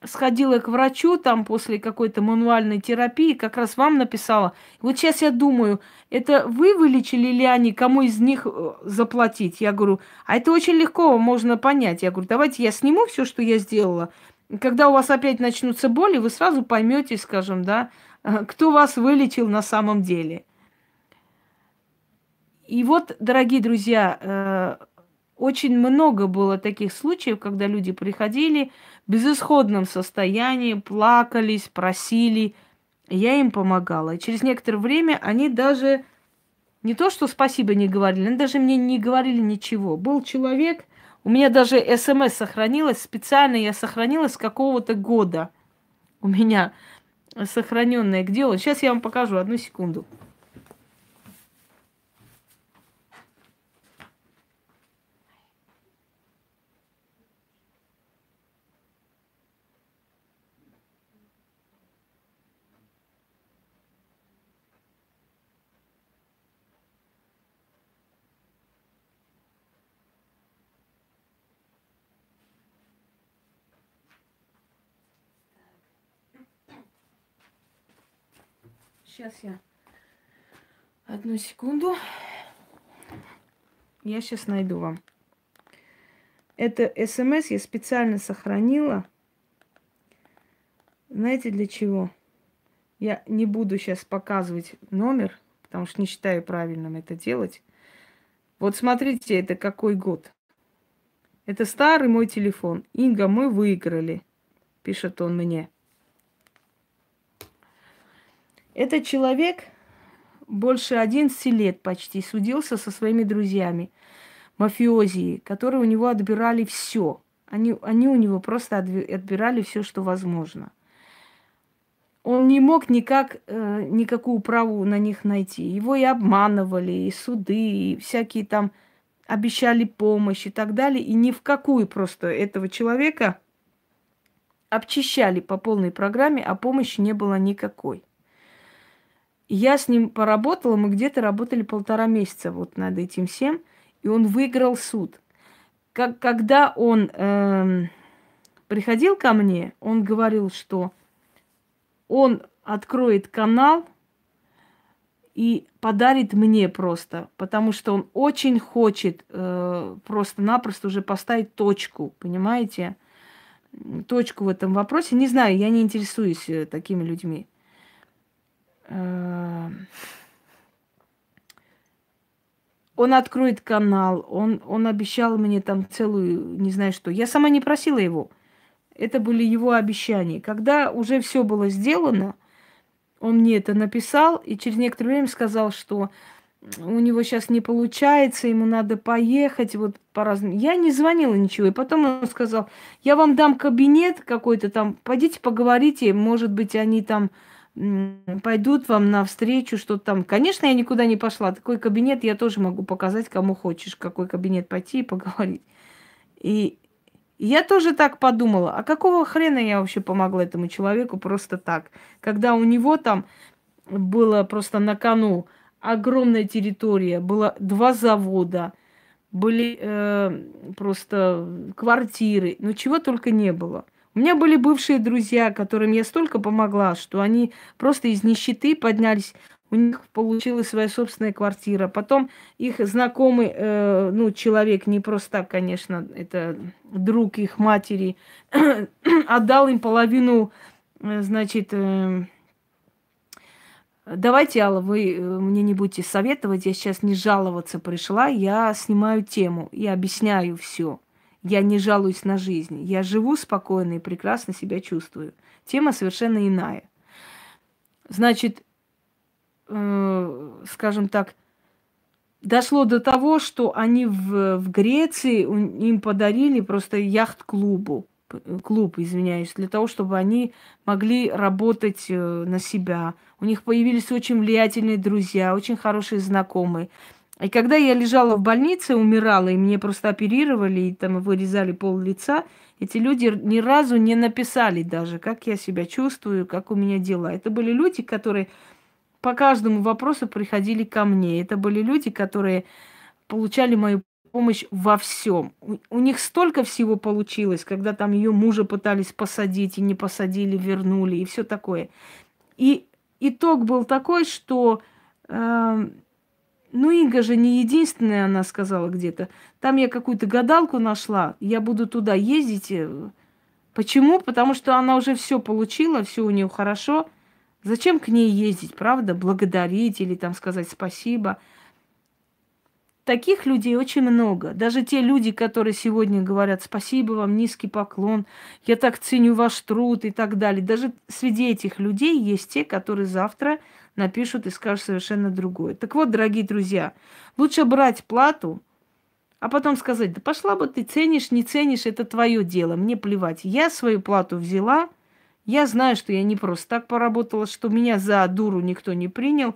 сходила к врачу там после какой-то мануальной терапии, как раз вам написала. Вот сейчас я думаю, это вы вылечили или они, кому из них э, заплатить? Я говорю, а это очень легко, можно понять. Я говорю, давайте я сниму все, что я сделала. Когда у вас опять начнутся боли, вы сразу поймете, скажем, да, кто вас вылечил на самом деле. И вот, дорогие друзья, э, очень много было таких случаев, когда люди приходили в безысходном состоянии, плакались, просили. Я им помогала. И через некоторое время они даже не то, что спасибо не говорили, они даже мне не говорили ничего. Был человек, у меня даже смс сохранилось, специально я сохранила с какого-то года. У меня сохраненное. Где он? Сейчас я вам покажу, одну секунду. Сейчас я... Одну секунду. Я сейчас найду вам. Это смс я специально сохранила. Знаете для чего? Я не буду сейчас показывать номер, потому что не считаю правильным это делать. Вот смотрите, это какой год. Это старый мой телефон. Инга, мы выиграли, пишет он мне. Этот человек больше 11 лет почти судился со своими друзьями, мафиози, которые у него отбирали все. Они, они у него просто отбирали все, что возможно. Он не мог никак, э, никакую праву на них найти. Его и обманывали, и суды, и всякие там обещали помощь и так далее. И ни в какую просто этого человека обчищали по полной программе, а помощи не было никакой. Я с ним поработала, мы где-то работали полтора месяца вот над этим всем, и он выиграл суд. Как, когда он э, приходил ко мне, он говорил, что он откроет канал и подарит мне просто, потому что он очень хочет э, просто-напросто уже поставить точку, понимаете? Точку в этом вопросе. Не знаю, я не интересуюсь э, такими людьми. Э, он откроет канал, он, он обещал мне там целую, не знаю что. Я сама не просила его. Это были его обещания. Когда уже все было сделано, он мне это написал и через некоторое время сказал, что у него сейчас не получается, ему надо поехать, вот по разным. Я не звонила ничего, и потом он сказал, я вам дам кабинет какой-то там, пойдите поговорите, может быть, они там пойдут вам навстречу, что там. Конечно, я никуда не пошла. Такой кабинет я тоже могу показать, кому хочешь, какой кабинет пойти и поговорить. И я тоже так подумала, а какого хрена я вообще помогла этому человеку просто так, когда у него там было просто на кону огромная территория, было два завода, были э, просто квартиры, ну чего только не было. У меня были бывшие друзья, которым я столько помогла, что они просто из нищеты поднялись. У них получилась своя собственная квартира. Потом их знакомый, э, ну, человек, не просто так, конечно, это друг их матери, отдал им половину, э, значит, э, Давайте, Алла, вы э, мне не будете советовать, я сейчас не жаловаться пришла, я снимаю тему и объясняю все. Я не жалуюсь на жизнь. Я живу спокойно и прекрасно себя чувствую. Тема совершенно иная. Значит, э, скажем так, дошло до того, что они в, в Греции им подарили просто яхт-клубу, клуб, извиняюсь, для того, чтобы они могли работать э, на себя. У них появились очень влиятельные друзья, очень хорошие знакомые. И когда я лежала в больнице, умирала, и мне просто оперировали, и там вырезали пол лица, эти люди ни разу не написали даже, как я себя чувствую, как у меня дела. Это были люди, которые по каждому вопросу приходили ко мне. Это были люди, которые получали мою помощь во всем. У, них столько всего получилось, когда там ее мужа пытались посадить и не посадили, вернули и все такое. И итог был такой, что э, ну, Инга же не единственная, она сказала где-то. Там я какую-то гадалку нашла, я буду туда ездить. Э, почему? Потому что она уже все получила, все у нее хорошо. Зачем к ней ездить, правда? Благодарить или там сказать спасибо. Таких людей очень много. Даже те люди, которые сегодня говорят спасибо вам, низкий поклон, я так ценю ваш труд и так далее. Даже среди этих людей есть те, которые завтра напишут и скажут совершенно другое. Так вот, дорогие друзья, лучше брать плату, а потом сказать, да пошла бы ты, ценишь, не ценишь, это твое дело, мне плевать. Я свою плату взяла, я знаю, что я не просто так поработала, что меня за дуру никто не принял.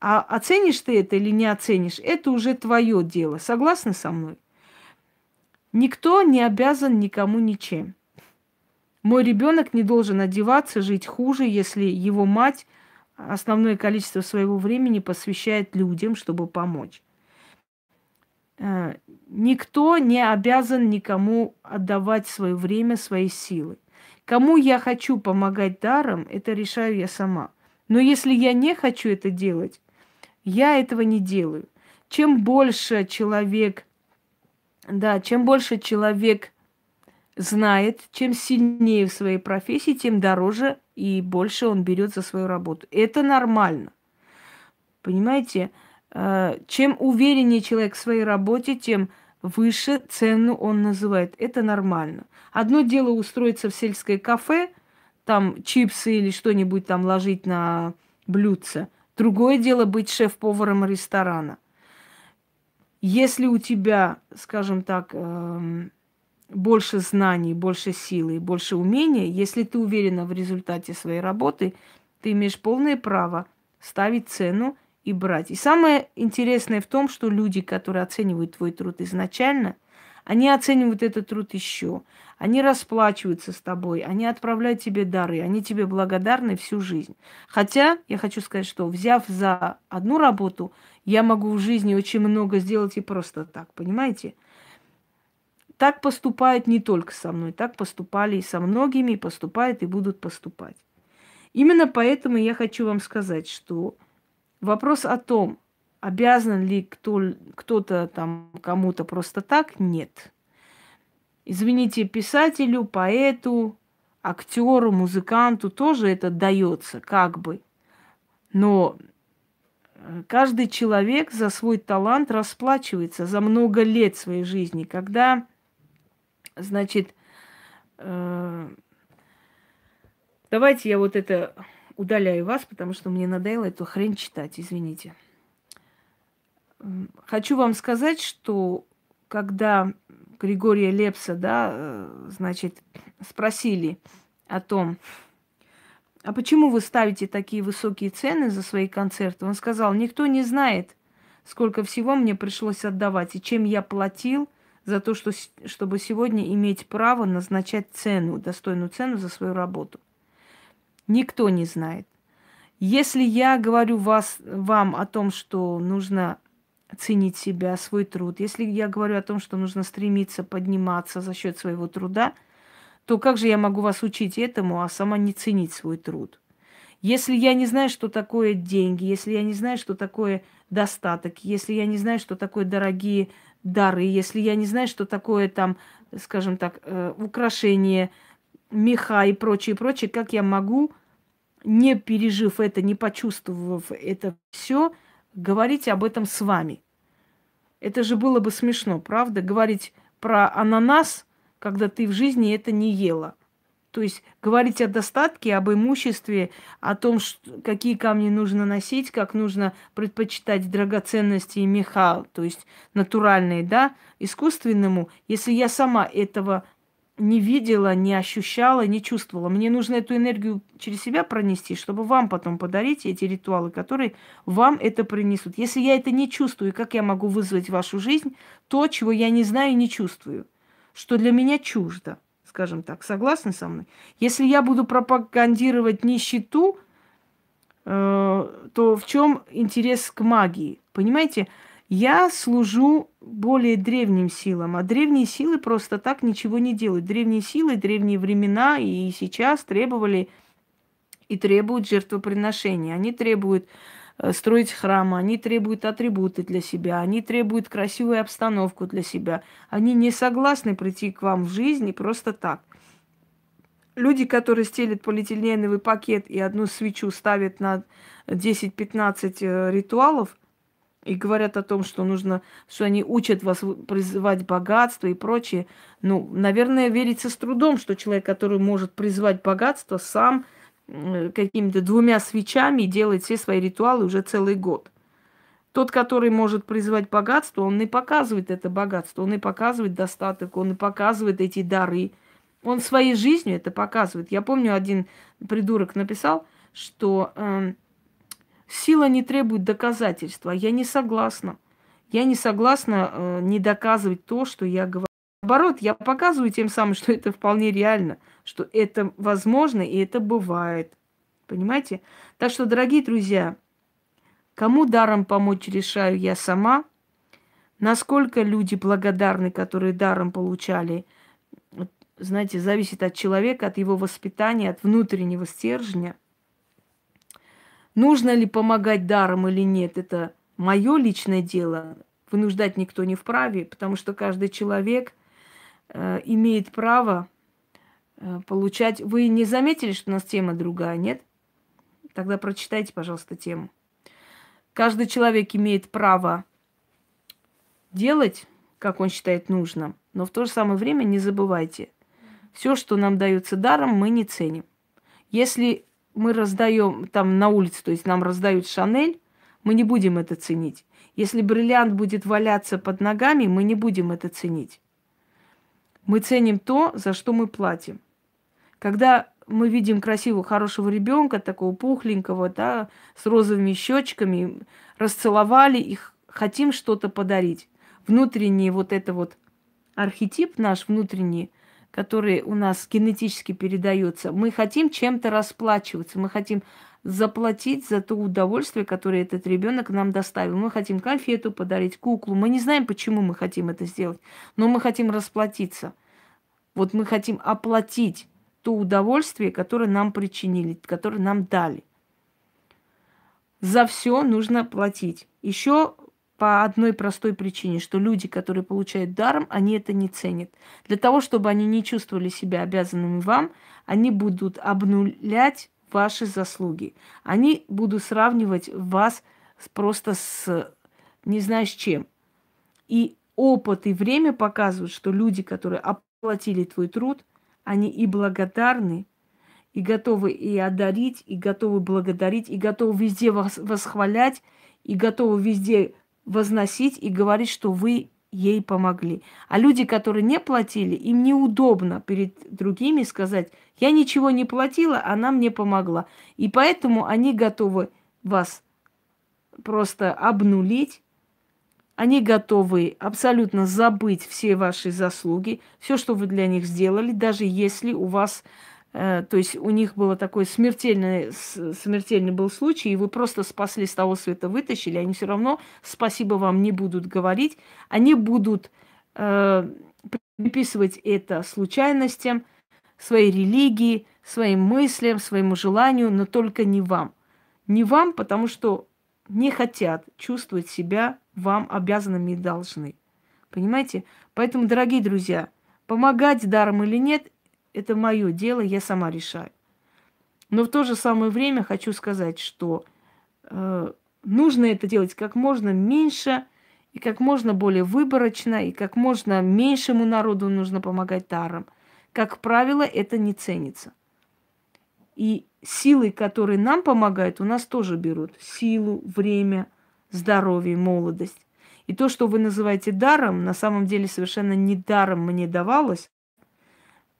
А оценишь ты это или не оценишь, это уже твое дело. Согласны со мной? Никто не обязан никому ничем. Мой ребенок не должен одеваться, жить хуже, если его мать основное количество своего времени посвящает людям, чтобы помочь. Э, никто не обязан никому отдавать свое время, свои силы. Кому я хочу помогать даром, это решаю я сама. Но если я не хочу это делать, я этого не делаю. Чем больше человек, да, чем больше человек знает, чем сильнее в своей профессии, тем дороже и больше он берет за свою работу. Это нормально. Понимаете? Э, чем увереннее человек в своей работе, тем выше цену он называет. Это нормально. Одно дело устроиться в сельское кафе, там чипсы или что-нибудь там ложить на блюдце. Другое дело быть шеф-поваром ресторана. Если у тебя, скажем так, эм, больше знаний, больше силы, больше умения, если ты уверена в результате своей работы, ты имеешь полное право ставить цену и брать. И самое интересное в том, что люди, которые оценивают твой труд изначально, они оценивают этот труд еще. Они расплачиваются с тобой, они отправляют тебе дары, они тебе благодарны всю жизнь. Хотя я хочу сказать, что взяв за одну работу, я могу в жизни очень много сделать и просто так, понимаете? Так поступают не только со мной, так поступали и со многими, и поступают, и будут поступать. Именно поэтому я хочу вам сказать, что вопрос о том, обязан ли кто, кто-то там кому-то просто так, нет. Извините, писателю, поэту, актеру, музыканту тоже это дается, как бы. Но э, каждый человек за свой талант расплачивается за много лет своей жизни, когда Значит, э, давайте я вот это удаляю вас, потому что мне надоело эту хрень читать, извините. Хочу вам сказать, что когда Григория Лепса, да, э, значит, спросили о том, а почему вы ставите такие высокие цены за свои концерты? Он сказал, никто не знает, сколько всего мне пришлось отдавать и чем я платил – за то, что, чтобы сегодня иметь право назначать цену, достойную цену за свою работу. Никто не знает. Если я говорю вас, вам о том, что нужно ценить себя, свой труд, если я говорю о том, что нужно стремиться подниматься за счет своего труда, то как же я могу вас учить этому, а сама не ценить свой труд? Если я не знаю, что такое деньги, если я не знаю, что такое достаток, если я не знаю, что такое дорогие дары, если я не знаю, что такое там, скажем так, э, украшение, меха и прочее, прочее, как я могу, не пережив это, не почувствовав это все, говорить об этом с вами? Это же было бы смешно, правда? Говорить про ананас, когда ты в жизни это не ела – то есть говорить о достатке, об имуществе, о том, что, какие камни нужно носить, как нужно предпочитать драгоценности и меха, то есть натуральные, да, искусственному, если я сама этого не видела, не ощущала, не чувствовала. Мне нужно эту энергию через себя пронести, чтобы вам потом подарить эти ритуалы, которые вам это принесут. Если я это не чувствую, как я могу вызвать в вашу жизнь то, чего я не знаю и не чувствую, что для меня чуждо? Скажем так. Согласны со мной? Если я буду пропагандировать нищету, э, то в чем интерес к магии? Понимаете, я служу более древним силам, а древние силы просто так ничего не делают. Древние силы, древние времена и сейчас требовали и требуют жертвоприношения. Они требуют строить храмы, они требуют атрибуты для себя, они требуют красивую обстановку для себя. Они не согласны прийти к вам в жизни просто так. Люди, которые стелят полиэтиленовый пакет и одну свечу ставят на 10-15 э, ритуалов и говорят о том, что нужно, что они учат вас призывать богатство и прочее, ну, наверное, верится с трудом, что человек, который может призвать богатство, сам – какими-то двумя свечами делает все свои ритуалы уже целый год. Тот, который может призвать богатство, он не показывает это богатство, он и показывает достаток, он и показывает эти дары. Он своей жизнью это показывает. Я помню, один придурок написал, что э, сила не требует доказательства. Я не согласна. Я не согласна э, не доказывать то, что я говорю. Наоборот, я показываю тем самым, что это вполне реально, что это возможно и это бывает. Понимаете? Так что, дорогие друзья, кому даром помочь решаю я сама. Насколько люди благодарны, которые даром получали, знаете, зависит от человека, от его воспитания, от внутреннего стержня. Нужно ли помогать даром или нет, это мое личное дело. Вынуждать никто не вправе, потому что каждый человек – Э, имеет право получать... Вы не заметили, что у нас тема другая, нет? Тогда прочитайте, пожалуйста, тему. Каждый человек имеет право делать как он считает нужным. Но в то же самое время не забывайте, все, что нам дается даром, мы не ценим. Если мы раздаем там на улице, то есть нам раздают Шанель, мы не будем это ценить. Если бриллиант будет валяться под ногами, мы не будем это ценить. Мы ценим то, за что мы платим. Когда мы видим красивого, хорошего ребенка, такого пухленького, да, с розовыми щечками, расцеловали их, хотим что-то подарить. Внутренний вот это вот архетип наш внутренний, который у нас генетически передается, мы хотим чем-то расплачиваться, мы хотим заплатить за то удовольствие, которое этот ребенок нам доставил. Мы хотим конфету подарить, куклу. Мы не знаем, почему мы хотим это сделать, но мы хотим расплатиться. Вот мы хотим оплатить то удовольствие, которое нам причинили, которое нам дали. За все нужно платить. Еще по одной простой причине, что люди, которые получают даром, они это не ценят. Для того, чтобы они не чувствовали себя обязанными вам, они будут обнулять ваши заслуги. Они будут сравнивать вас просто с не знаю с чем. И опыт и время показывают, что люди, которые оплатили твой труд, они и благодарны, и готовы и одарить, и готовы благодарить, и готовы везде восхвалять, и готовы везде возносить и говорить, что вы ей помогли. А люди, которые не платили, им неудобно перед другими сказать, я ничего не платила, она мне помогла. И поэтому они готовы вас просто обнулить, они готовы абсолютно забыть все ваши заслуги, все, что вы для них сделали, даже если у вас, э, то есть у них было такой смертельный, смертельный был случай, и вы просто спасли с того света, вытащили, они все равно спасибо вам не будут говорить, они будут э, приписывать это случайностям, своей религии, своим мыслям, своему желанию, но только не вам. Не вам, потому что не хотят чувствовать себя вам обязанными и должны. Понимаете? Поэтому, дорогие друзья, помогать даром или нет, это мое дело, я сама решаю. Но в то же самое время хочу сказать, что э, нужно это делать как можно меньше и как можно более выборочно, и как можно меньшему народу нужно помогать даром. Как правило, это не ценится. И силы, которые нам помогают, у нас тоже берут силу, время, здоровье, молодость. И то, что вы называете даром, на самом деле совершенно не даром мне давалось.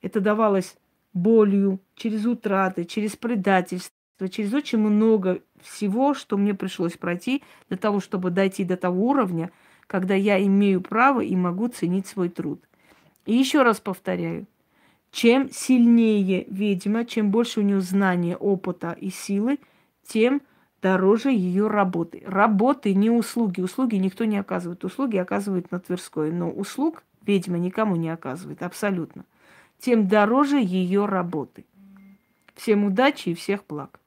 Это давалось болью, через утраты, через предательство, через очень много всего, что мне пришлось пройти для того, чтобы дойти до того уровня, когда я имею право и могу ценить свой труд. И еще раз повторяю, чем сильнее ведьма, чем больше у нее знания, опыта и силы, тем дороже ее работы. Работы, не услуги. Услуги никто не оказывает. Услуги оказывает на Тверской. Но услуг ведьма никому не оказывает. Абсолютно. Тем дороже ее работы. Всем удачи и всех благ.